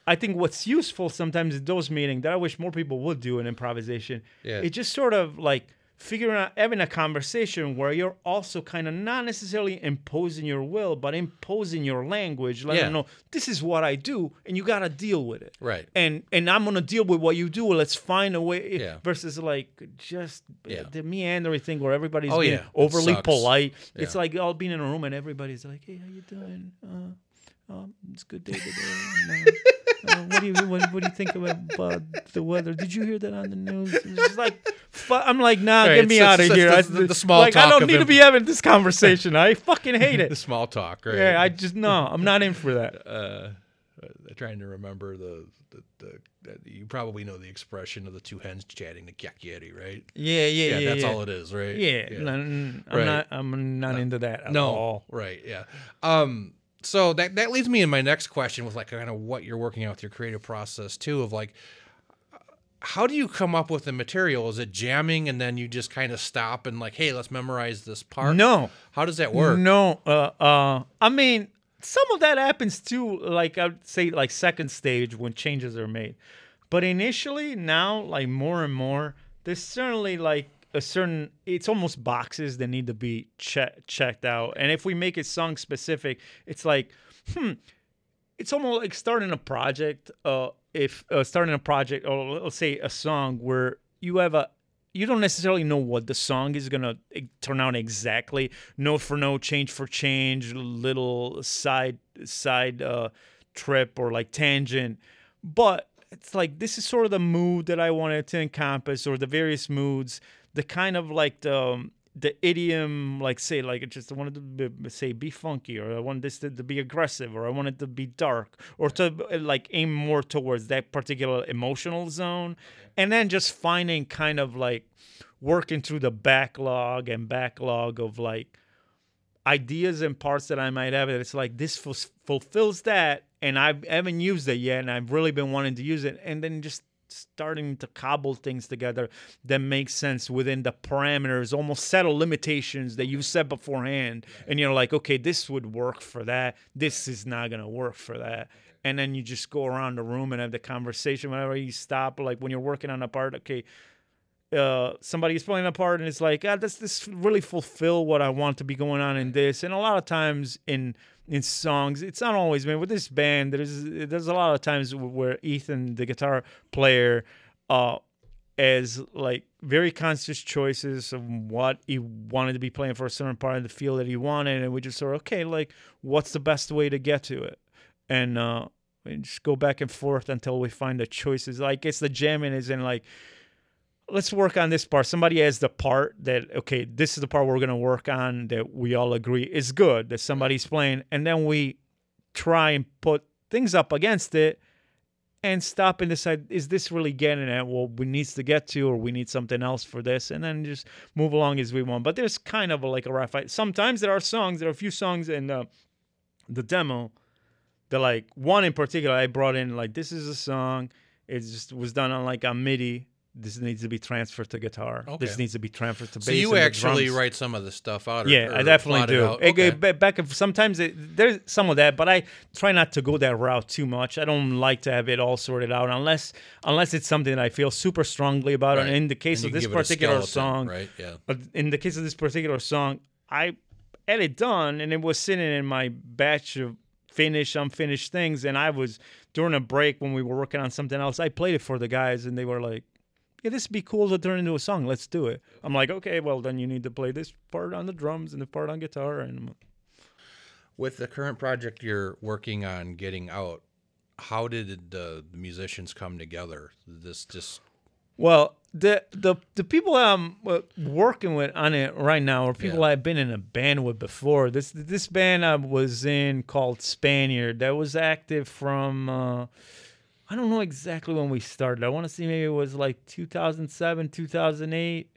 I think what's useful sometimes in those meetings that I wish more people would do in improvisation. Yeah. It just sort of like figuring out having a conversation where you're also kind of not necessarily imposing your will, but imposing your language. Let Yeah. them know this is what I do, and you gotta deal with it. Right. And and I'm gonna deal with what you do. Let's find a way. Yeah. Versus like just Yeah. the meandering thing where everybody's Oh, being yeah. It overly sucks. polite. It's like all being in a room and everybody's like, "Hey, how you doing? Uh, um, it's a good day today. Uh, uh, what do you what, what do you think about, about the weather? Did you hear that on the news?" It's like, fu- I'm like, "Nah, Right, get me out of here." it's I, the- the small like I don't need to be having this conversation. I fucking hate it. the small talk, right? Yeah, I just no, I'm not in for that. uh, uh, trying to remember the, the, the, the you probably know the expression of the two hens chatting the kyakkyeti, right? Yeah, yeah, Yeah, yeah. that's yeah. all it is, right? Yeah, no, n- I'm Right. not. I'm not into that at no, all. right, yeah. Um, so that that leads me in my next question with like kind of what you're working out with your creative process too of like how do you come up with the material? Is it jamming and then you just kind of stop and like, hey, let's memorize this part? No, How does that work? No, uh, uh, I mean, some of that happens too. Like I'd say, like second stage when changes are made, but initially now, like more and more, there's certainly like a certain. It's almost boxes that need to be che- checked out, and if we make it song specific, it's like, hmm, it's almost like starting a project. Uh, if uh, starting a project, or let's say a song where you have a, you don't necessarily know what the song is gonna turn out exactly. Note for note, change for change, little side side uh, trip or like tangent, but it's like this is sort of the mood that I wanted to encompass, or the various moods, the kind of like the um, the idiom, like say, like I just wanted to be, say be funky, or I wanted this to, to be aggressive, or I wanted to be dark, or to like aim more towards that particular emotional zone, and then just finding kind of like working through the backlog and backlog of like ideas and parts that I might have. That it's like this ful- fulfills that, and I haven't used it yet, and I've really been wanting to use it, and then just starting to cobble things together that make sense within the parameters, almost settle limitations that you've set beforehand, and you're like, okay, this would work for that. This is not gonna work for that. And then you just go around the room and have the conversation whenever you stop. Like when you're working on a part, okay, uh, somebody is playing a part and it's like, ah, does this really fulfill what I want to be going on in this? And a lot of times in in songs, it's not always man. With this band, there's there's a lot of times where Ethan, the guitar player, uh, as like very conscious choices of what he wanted to be playing for a certain part of the feel that he wanted, and we just sort of okay, like what's the best way to get to it, and uh, we just go back and forth until we find the choices. Like it's the jamming is in like let's work on this part. Somebody has the part that okay, this is the part we're gonna work on that we all agree is good that somebody's playing, and then we try and put things up against it and stop and decide is this really getting at what we needs to get to or we need something else for this? And then just move along as we want. But there's kind of a, like a rough sometimes there are songs there are a few songs in uh, the demo that like one in particular i brought in like this is a song. It just was done on like a midi this needs to be transferred to guitar this needs to be transferred to bass So you and actually write some of the stuff out. Or, Yeah, or I definitely do. Okay. back if sometimes it, there's some of that, but I try not to go that route too much. I don't like to have it all sorted out unless unless it's something that I feel super strongly about. Right. And in the case And of this give it a particular skeleton, song, right? Yeah. but in the case of this particular song, I had it done and it was sitting in my batch of finished, unfinished things. And I was during a break when we were working on something else. I played it for the guys, and they were like, "Yeah, this would be cool to turn into a song. Let's do it." I'm like, "Okay, well then you need to play this part on the drums and the part on guitar." And With the current project you're working on getting out, how did the, musicians come together? This just Well, the the the people I'm uh, working with on it right now are people Yeah. I've been in a band with before. This this band I was in called Spaniard that was active from uh, I don't know exactly when we started. I want to see maybe it was like 2007, 2008,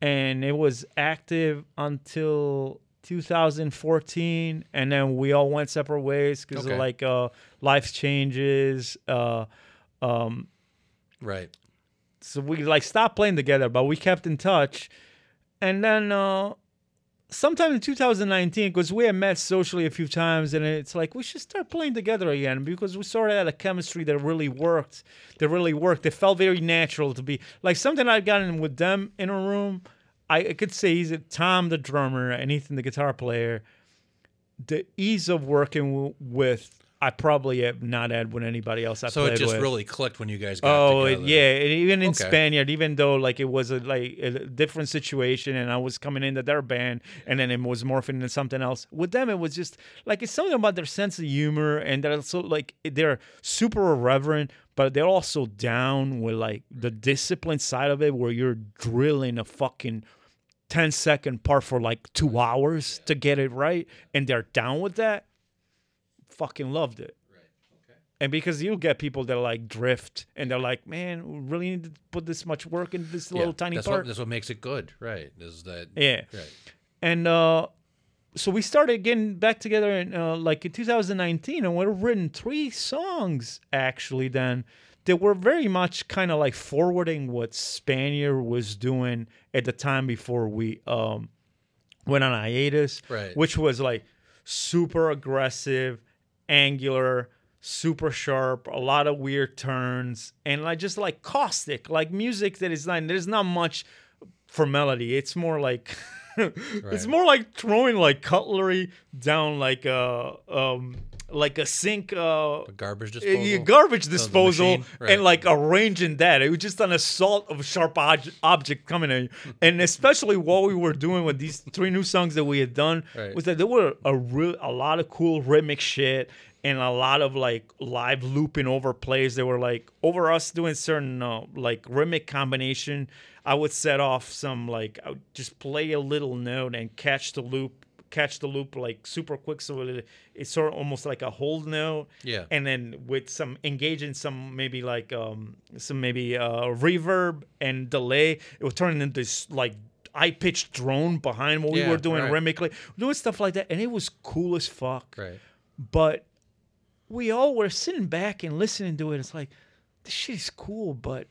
and it was active until 2014, and then we all went separate ways because Okay. of like uh, life changes. Uh, um, right. so we like stopped playing together, but we kept in touch. And then uh sometime in 2019, because we had met socially a few times, and it's like we should start playing together again because we sort of had a chemistry that really worked. That really worked. It felt very natural to be like something i've gotten with them in a room. I, I could say he's Tom, the drummer, and Ethan, the guitar player. The ease of working w- with, I probably have not had with anybody else I So played it just with. really clicked when you guys got Oh together. yeah, and even in Okay. Spaniard, even though like it was a like a different situation, and I was coming into their band, and then it was morphing into something else. With them, it was just like it's something about their sense of humor, and they're also like they're super irreverent, but they're also down with like the discipline side of it, where you're drilling a fucking 10 second part for like two hours to get it right, and they're down with that. Fucking loved it. And because you'll get people that like drift and they're like, man, we really need to put this much work into this Yeah, little tiny that's part. What, that's what makes it good, right? Is that yeah. right? And uh, so we started getting back together in uh, like in 2019, and we've written three songs actually then that were very much kind of like forwarding what Spaniard was doing at the time before we um, went on hiatus, Right. which was like super aggressive, angular, super sharp, a lot of weird turns, and like just like caustic, like music that is like there's not much for melody. It's more like it's more like throwing like cutlery down like a um like a sink uh A garbage uh, disposal. garbage disposal right. and like arranging that. It was just an assault of sharp ob- object coming at you. and especially what we were doing with these three new songs that we had done Right. was that there were a real a lot of cool rhythmic shit and a lot of like live looping over plays that were like over us doing certain uh, like rhythmic combination. I would set off some like I would just play a little note and catch the loop catch the loop like super quick so it, it's sort of almost like a hold note Yeah. and then with some engaging some maybe like um some maybe uh reverb and delay it would turn into this like high pitched drone behind what we were doing right. rhythmically doing stuff like that and it was cool as fuck Right. but we all were sitting back and listening to it it's like this shit is cool but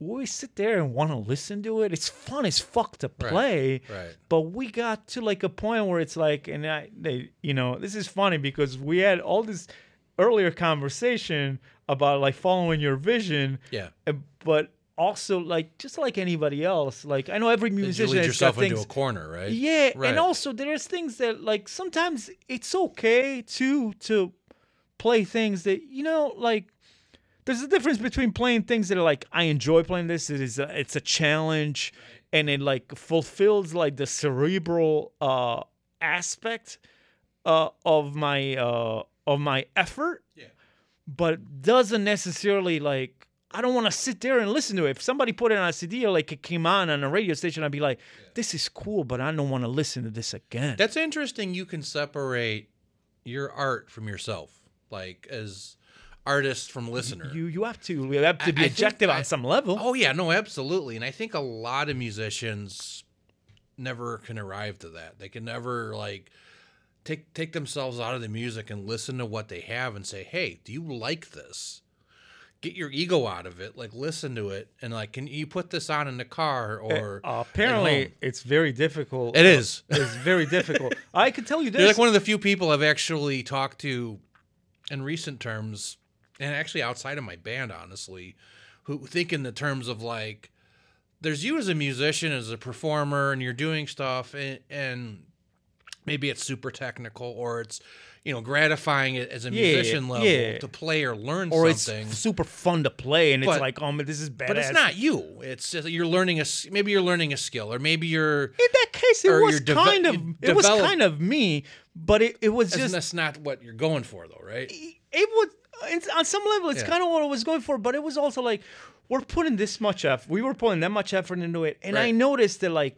we sit there and want to listen to it it's fun as fuck to play Right. but we got to like a point where it's like and i they you know this is funny because we had all this earlier conversation about like following your vision Yeah. uh, but also like just like anybody else like i know every You musician lead has got yourself into things a corner, right? yeah, Right. and also there's things that like sometimes it's okay to to play things that you know like there's a difference between playing things that are like I enjoy playing this. It is a, it's a challenge, and it like fulfills like the cerebral uh aspect uh of my uh of my effort. Yeah. But doesn't necessarily like I don't want to sit there and listen to it. If somebody put it on a CD or like it came on on a radio station, I'd be like, "This is cool," but I don't want to listen to this again. That's interesting. You can separate your art from yourself, like as artist from listener. you you have to you have to be I objective I- on some level. Oh yeah, no, absolutely. And I think a lot of musicians never can arrive to that. They can never like take take themselves out of the music and listen to what they have and say, "Hey, do you like this?" Get your ego out of it. Like listen to it and like, can you put this on in the car or Uh, apparently, it's very difficult. It is. It's very difficult. I can tell you this. You're like one of the few people I've actually talked to in recent terms, and actually outside of my band, honestly, who think in the terms of like, there's you as a musician, as a performer, and you're doing stuff, and, and maybe it's super technical or it's, you know, gratifying it as a Yeah, musician level yeah. to play or learn or something. it's super fun to play, and it's like, oh man, this is bad but it's not you. It's just you're learning a maybe you're learning a skill, or maybe you're. In that case, it was deve- kind of it was kind of me, but it, it was Just, that's not what you're going for, though, right? it was it's, on some level, it's Yeah. kind of what I was going for, but it was also like we're putting this much effort. We were putting that much effort into it, and I noticed that like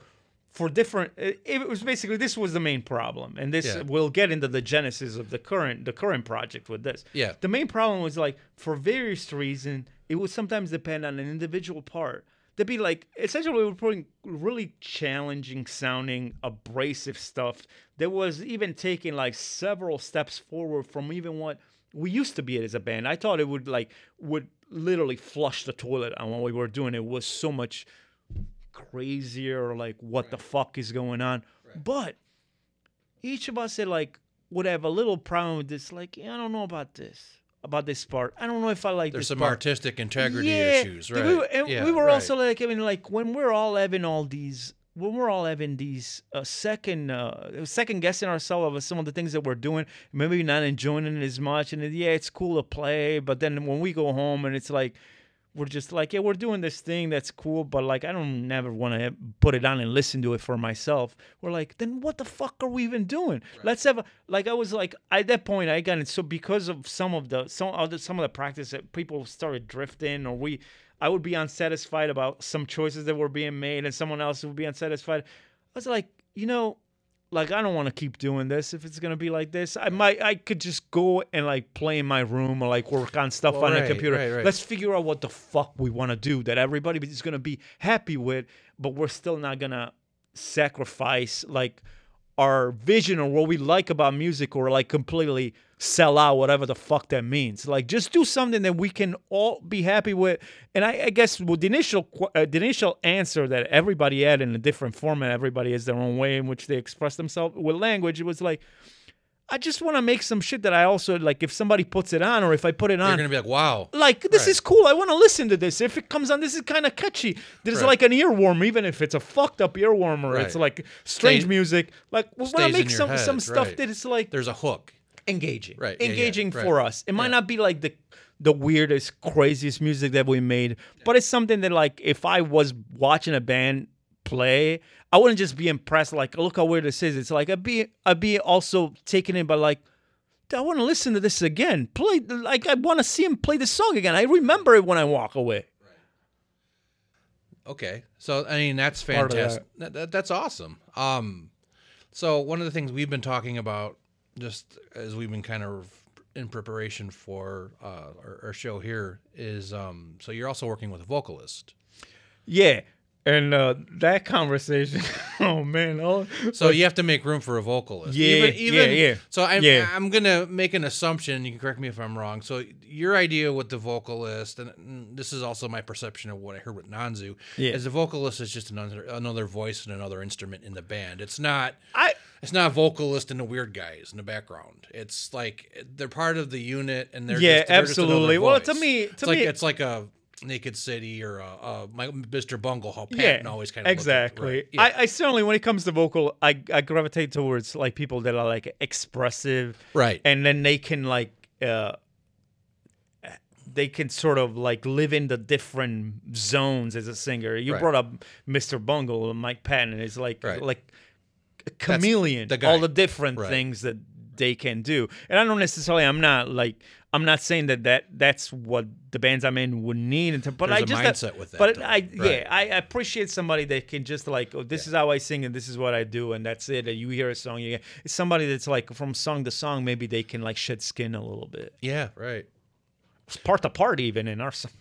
for different, it, it was basically this was the main problem, and this Yeah. we'll get into the genesis of the current the current project with this. Yeah. the main problem was like for various reasons, it would sometimes depend on an individual part. There'd be like essentially we were putting really challenging sounding, abrasive stuff that was even taking like several steps forward from even what we used to be it as a band. I thought it would like would literally flush the toilet on what we were doing. It was so much crazier, like what the fuck is going on. But each of us said like would have a little problem with this. Like yeah, I don't know about this, about this part. I don't know if I like There's some part. artistic integrity Yeah, issues, we right? were- and yeah, we were right. also like, I mean, like when we're all having all these, when we're all having these uh, second, uh, second guessing ourselves of some of the things that we're doing, maybe not enjoying it as much, and yeah, it's cool to play, but then when we go home and it's like. We're just like, yeah, we're doing this thing that's cool, but like, I don't never want to put it on and listen to it for myself. We're like, then what the fuck are we even doing? Let's have a like. I was like, at that point, I got it. So because of some of the some of the some of the practice that people started drifting, or we, I would be unsatisfied about some choices that were being made, and someone else would be unsatisfied. I was like, you know, like I don't want to keep doing this if it's gonna be like this. I might I could just go and like play in my room or like work on stuff Well, on the right, computer. right, right. Let's figure out what the fuck we want to do that everybody is gonna be happy with, but we're still not gonna sacrifice like our vision or what we like about music or like completely sell out whatever the fuck that means like just do something that we can all be happy with and i, I guess with the initial uh, the initial answer that everybody had in a different format everybody has their own way in which they express themselves with language it was like i just want to make some shit that i also like if somebody puts it on or if i put it on, You're gonna be like, wow. like this Right. is cool. I want to listen to this. If it comes on, this is kind of catchy. There's Right. like an earworm, even if it's a fucked up earworm or it's like strange Stay- music. Like we want to make some head, some stuff right. that is like There's a hook. Engaging, Right, yeah, yeah, engaging right. for us. It might not be like the the weirdest, craziest music that we made, but it's something that like if I was watching a band play, I wouldn't just be impressed. Like, look how weird this is. It's like I'd be I'd be also taken in by like. I want to listen to this again. Play like I want to see him play the song again. I remember it when I walk away. Okay, so I mean that's of that. fantastic. That. That, that's awesome. Um, so one of the things we've been talking about, just as we've been kind of in preparation for uh, our, our show here, is um, so you're also working with a vocalist. Yeah. And uh, that conversation, oh man, oh, So you have to make room for a vocalist. Yeah, yeah, yeah. So I'm, Yeah. I'm gonna make an assumption. You can correct me if I'm wrong. So your idea with the vocalist, and this is also my perception of what I heard with Nanzu, Yeah. is the vocalist is just another another voice and another instrument in the band. It's not. I It's not a vocalist and the weird guys in the background. It's like they're part of the unit, and they're Yeah, just, they're just absolutely. Well, to me- it's to like me- it's like a Naked City or a, a my, Mr. Bungle. How yeah, Patton always kind of exactly. Yeah. I, I certainly, when it comes to vocal, I, I gravitate towards like people that are like expressive, right. and then they can like uh, they can sort of like live in the different zones as a singer. You Right. brought up Mr. Bungle and Mike Patton. It's like Right. like a chameleon, the all the different Right. things that they can do. And I don't necessarily. I'm not like. I'm not saying that, that that's what the bands I'm in would need, and to- but There's I a just uh, mindset with that, But though. I Right. yeah, I appreciate somebody that can just like, oh, this is how I sing and this is what I do, and that's it. And you hear a song, you get it's somebody that's like from song to song, maybe they can like shed skin a little bit, yeah. Right. It's part to part, even in our songs.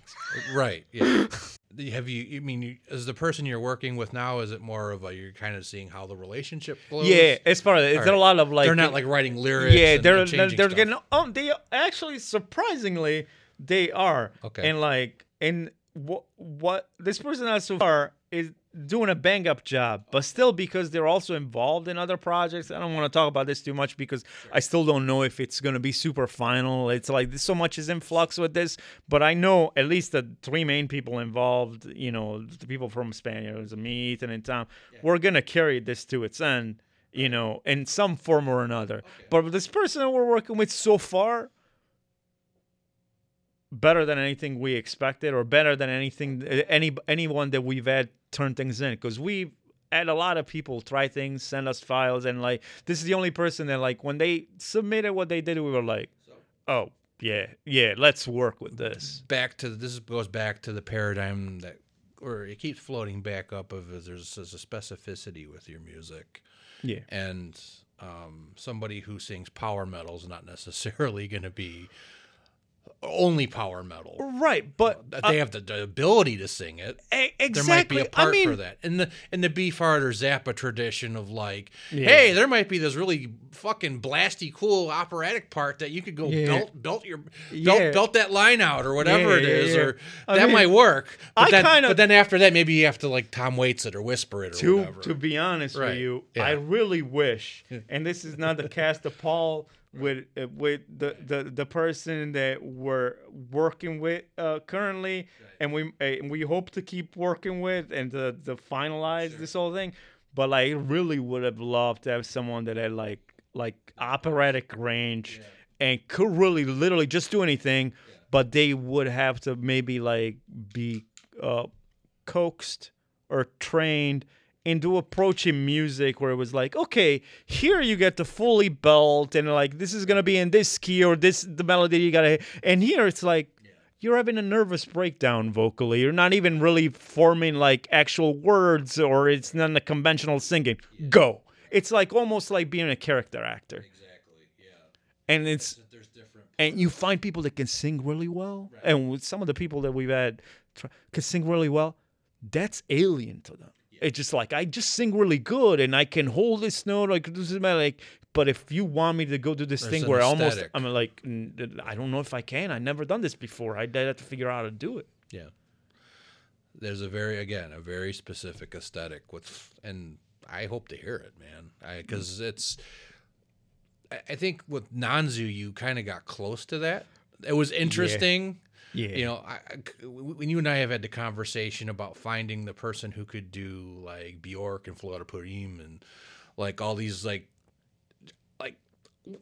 Right. Yeah. Have you? i mean you, as the person you're working with now? Is it more of a you're kind of seeing how the relationship flows? Yeah, it's part of it. It's All a lot of like they're not like writing lyrics. yeah, and- they're and they're, changing they're stuff. getting oh they actually surprisingly they are Okay. and like and what what this person has so far is doing a bang up job, but still because they're also involved in other projects. I don't want to talk about this too much because I still don't know if it's going to be super final. It's like so much is in flux with this, but I know at least the three main people involved, you know, the people from spain Spaniards, me, Ethan, and Tom, we're going to carry this to its end, you know, in some form or another. But this person that we're working with so far, better than anything we expected or better than anything eh, any anyone that we've had turn things in because we've had a lot of people try things send us files and like this is the only person that like when they submitted what they did we were like oh yeah, yeah. Let's work with this. back to this goes back to the paradigm that or it keeps floating back up of there's, there's a specificity with your music Yeah, and um, somebody who sings power metal is not necessarily going to be only power metal right. But That they uh, have the, the ability to sing it exactly. there might be a part I mean, for that in the in the Beefheart or Zappa tradition of like, Yeah. hey, there might be this really fucking blasty cool operatic part that you could go Yeah. belt belt your belt, Yeah. belt that line out or whatever it Yeah, is, yeah, or I that mean, might work. But I then, kinda- but then after that, maybe you have to like Tom Waits it or whisper it or to whatever. to be honest Right, with you, yeah. I really wish, and this is not the cast of Paul with uh, with the, the the person that we're working with uh, currently, and we and we hope to keep working with and to, to finalize this whole thing. But like, I really would have loved to have someone that had like like operatic range and could really literally just do anything, but they would have to maybe like be uh, coaxed or trained into approaching music where it was like, okay, here you get to fully belt and like this is gonna be in this key or this the melody you gotta hit. and here it's like you're having a nervous breakdown vocally. You're not even really forming like actual words or it's not the conventional singing. Go. It's like almost like being a character actor. exactly, yeah. And it's There's different. and you find people that can sing really well and with some of the people that we've had try, can sing really well that's alien to them it's just like i just sing really good and i can hold this note like this is my like but if you want me to go do this There's thing where almost i'm like i don't know if i can i've never done this before i would have to figure out how to do it Yeah. There's a very again a very specific aesthetic with, and I hope to hear it, man. Because mm. it's, I, I think with Nanzu you kind of got close to that. It was interesting. yeah You know, I, when you and I have had the conversation about finding the person who could do like Bjork and Flora Purim and like all these like like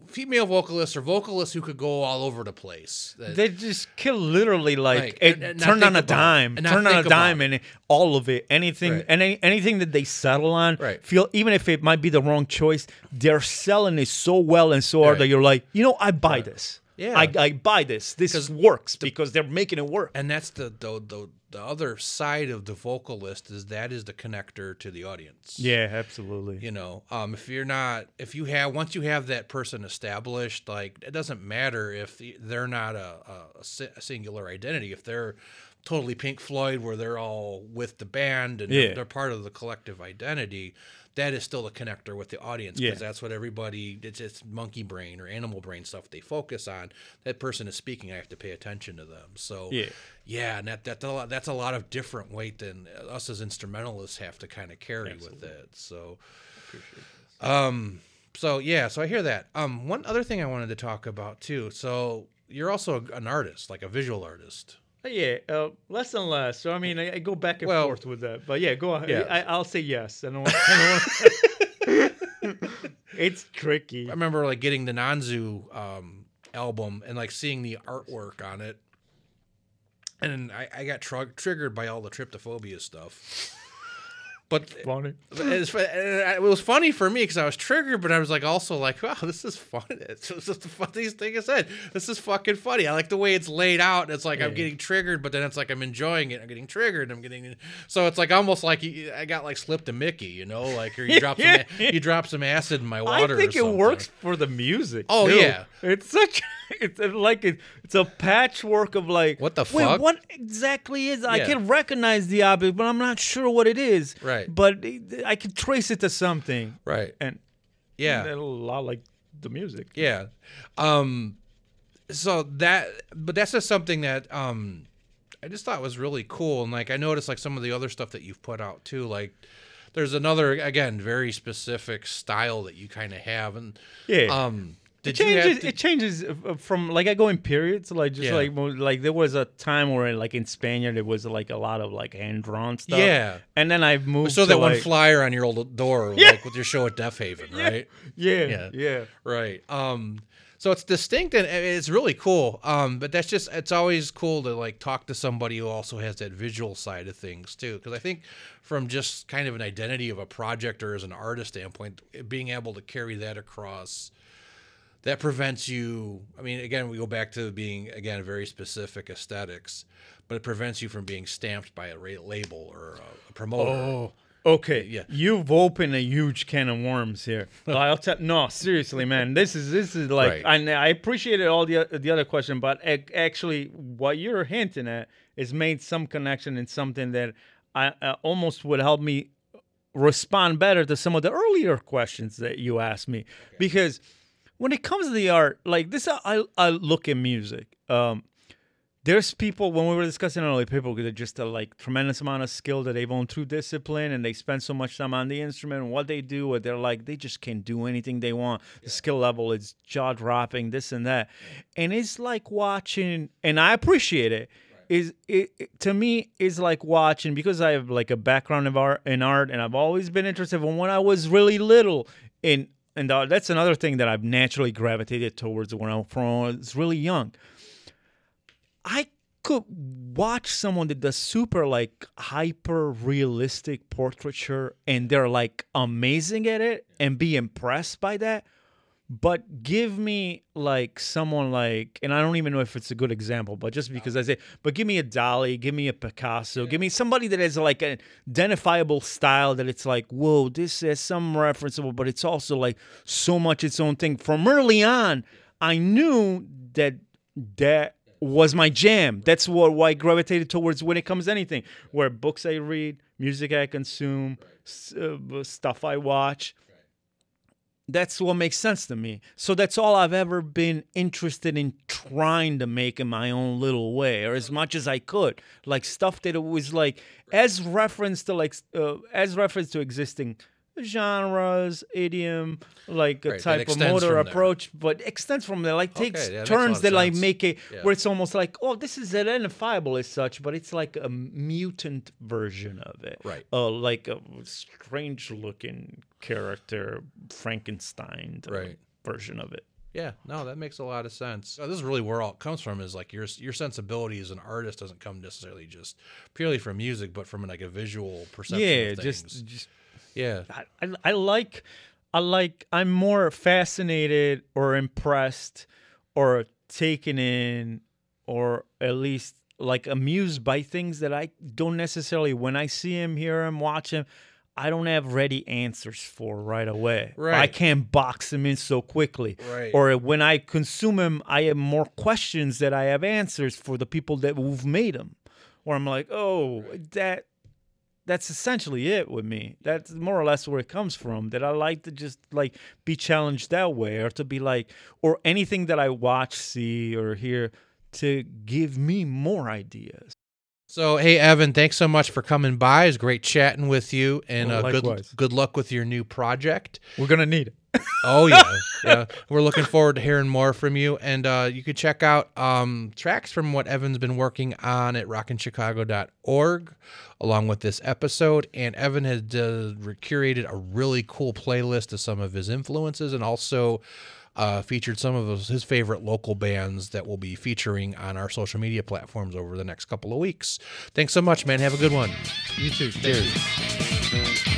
female vocalists or vocalists who could go all over the place. That- they just kill literally like, Like, it and- and turned on a dime And turn on a dime and all of it anything Right. any, anything that they settle on Right. feel even if it might be the wrong choice they're selling it so well and so hard Right. that you're like you know i buy this Yeah. I, I buy this this works because they're making it work and that's the, the the the other side of the vocalist is that is the connector to the audience. yeah absolutely You know, um, if you're not, if you have, once you have that person established, like it doesn't matter if they're not a, a, a a singular identity. If they're totally Pink Floyd, where they're all with the band and Yeah. they're, they're part of the collective identity, that is still the connector with the audience Yeah. because that's what everybody. It's, it's monkey brain or animal brain stuff they focus on. That person is speaking. I have to pay attention to them. So Yeah. yeah, and that, that a lot, that's a lot of different weight than us as instrumentalists have to kind of carry with it. So, um, so yeah, so I hear that. Um, one other thing I wanted to talk about too. So you're also an artist, like a visual artist. Yeah uh, less and less so i mean i, I go back and Well- forth with that. But yeah go ahead Yeah. I, i'll say yes. I don't, I don't it's tricky. I remember like getting the Nanzu um, album and like seeing the artwork on it, and I, I got tr- triggered by all the tryptophobia stuff. But funny it's, uh, it was funny for me because I was triggered, but I was like also like, wow, this is fun. It's just the funniest thing I said. This is fucking funny. I like the way it's laid out. It's like I'm getting triggered, but then it's like I'm enjoying it. I'm getting triggered. I'm getting so it's like almost like you- I got like slipped a Mickey, you know, like or you drop some you drop some acid in my water. I think it works for the music. Oh, too. yeah. it's such it's like it, it's a patchwork of like What the wait, fuck? what exactly is? I Yeah. can recognize the object, but I'm not sure what it is. Right. But I can trace it to something, right. and Yeah. a lot like the music. Yeah. Um so that but that's just something that um I just thought was really cool and like I noticed like some of the other stuff that you've put out too like there's another again very specific style that you kind of have and Yeah. um did you changes. to- it changes uh, from like I go in periods. Like just Yeah. like like there was a time where like in Spaniard it was like a lot of like hand drawn stuff. Yeah. and then I've moved. so that one flyer on your old door Yeah. like with your show at Deaf Haven right Yeah, Yeah. yeah. Right. Um so it's distinct and it's really cool. Um but that's just it's always cool to like talk to somebody who also has that visual side of things too because I think from just kind of an identity of a project or as an artist standpoint being able to carry that across that prevents you. I mean, again, we go back to being again very specific aesthetics, but it prevents you from being stamped by a label or a, promoter. Oh, okay. Yeah. You've opened a huge can of worms here. I'll tell. No, seriously, man. This is this is like, Right. and I appreciated all the the other question, but actually, what you're hinting at is made some connection in something that I uh, almost would help me respond better to some of the earlier questions that you asked me because when it comes to the art like this i i look at music um there's people when we were discussing earlier people that just a like tremendous amount of skill that they've owned through discipline and they spend so much time on the instrument and what they do what they're like they just can't do anything they want. The skill level is jaw dropping this and that. And it's like watching and i appreciate it is it, it- to me is like watching because I have like a background of art in art and I've always been interested in when I was really little in and uh, that's another thing that I've naturally gravitated towards when I was really young. I could watch someone that does super like hyper realistic portraiture and they're like amazing at it and be impressed by that but give me like someone like and i don't even know if it's a good example but just because i say but give me a Dali, give me a picasso give me somebody that has like an identifiable style that it's like whoa this has some referenceable but it's also like so much its own thing. From early on i knew that that was my jam. That's what why i gravitated towards when it comes to anything where books i read music i consume s- uh, stuff i watch that's what makes sense to me. So that's all I've ever been interested in trying to make in my own little way, or as much as I could. Like stuff that it was like as reference to like uh, as reference to existing genres, idiom, like a Right, type of motor from there. approach, but extends from there. Like takes Okay, yeah, that makes a lot turns of that like make it Yeah. where it's almost like, oh, this is identifiable as such, but it's like a mutant version of it Right. uh, like a strange looking character Frankenstein Right. version of it. Yeah, no, that makes a lot of sense. This is really where all it comes from. Is like your your sensibility as an artist doesn't come necessarily just purely from music, but from like a visual perception. yeah, just just yeah, I, I, I like I like I'm more fascinated or impressed or taken in or at least like amused by things that I don't necessarily when I see him, hear him, watch him, I don't have ready answers for right away. Right. I can't box him in so quickly. Right. Or when I consume him, I have more questions that I have answers for the people that who've made him. Or I'm like, oh, that that's essentially it with me. That's more or less where it comes from. That I like to just like be challenged that way, or to be like, or anything that I watch, see, or hear to give me more ideas. So, hey, Evan, thanks so much for coming by. It's great chatting with you, and Oh, uh, good good luck with your new project. We're gonna need it. Oh yeah, yeah. We're looking forward to hearing more from you, and uh, you could check out um, tracks from what Evan's been working on at rockinchicago.org, along with this episode. And Evan has uh, curated a really cool playlist of some of his influences, and also uh, featured some of his, his favorite local bands that we'll be featuring on our social media platforms over the next couple of weeks. Thanks so much, man. Have a good one. You too. Cheers.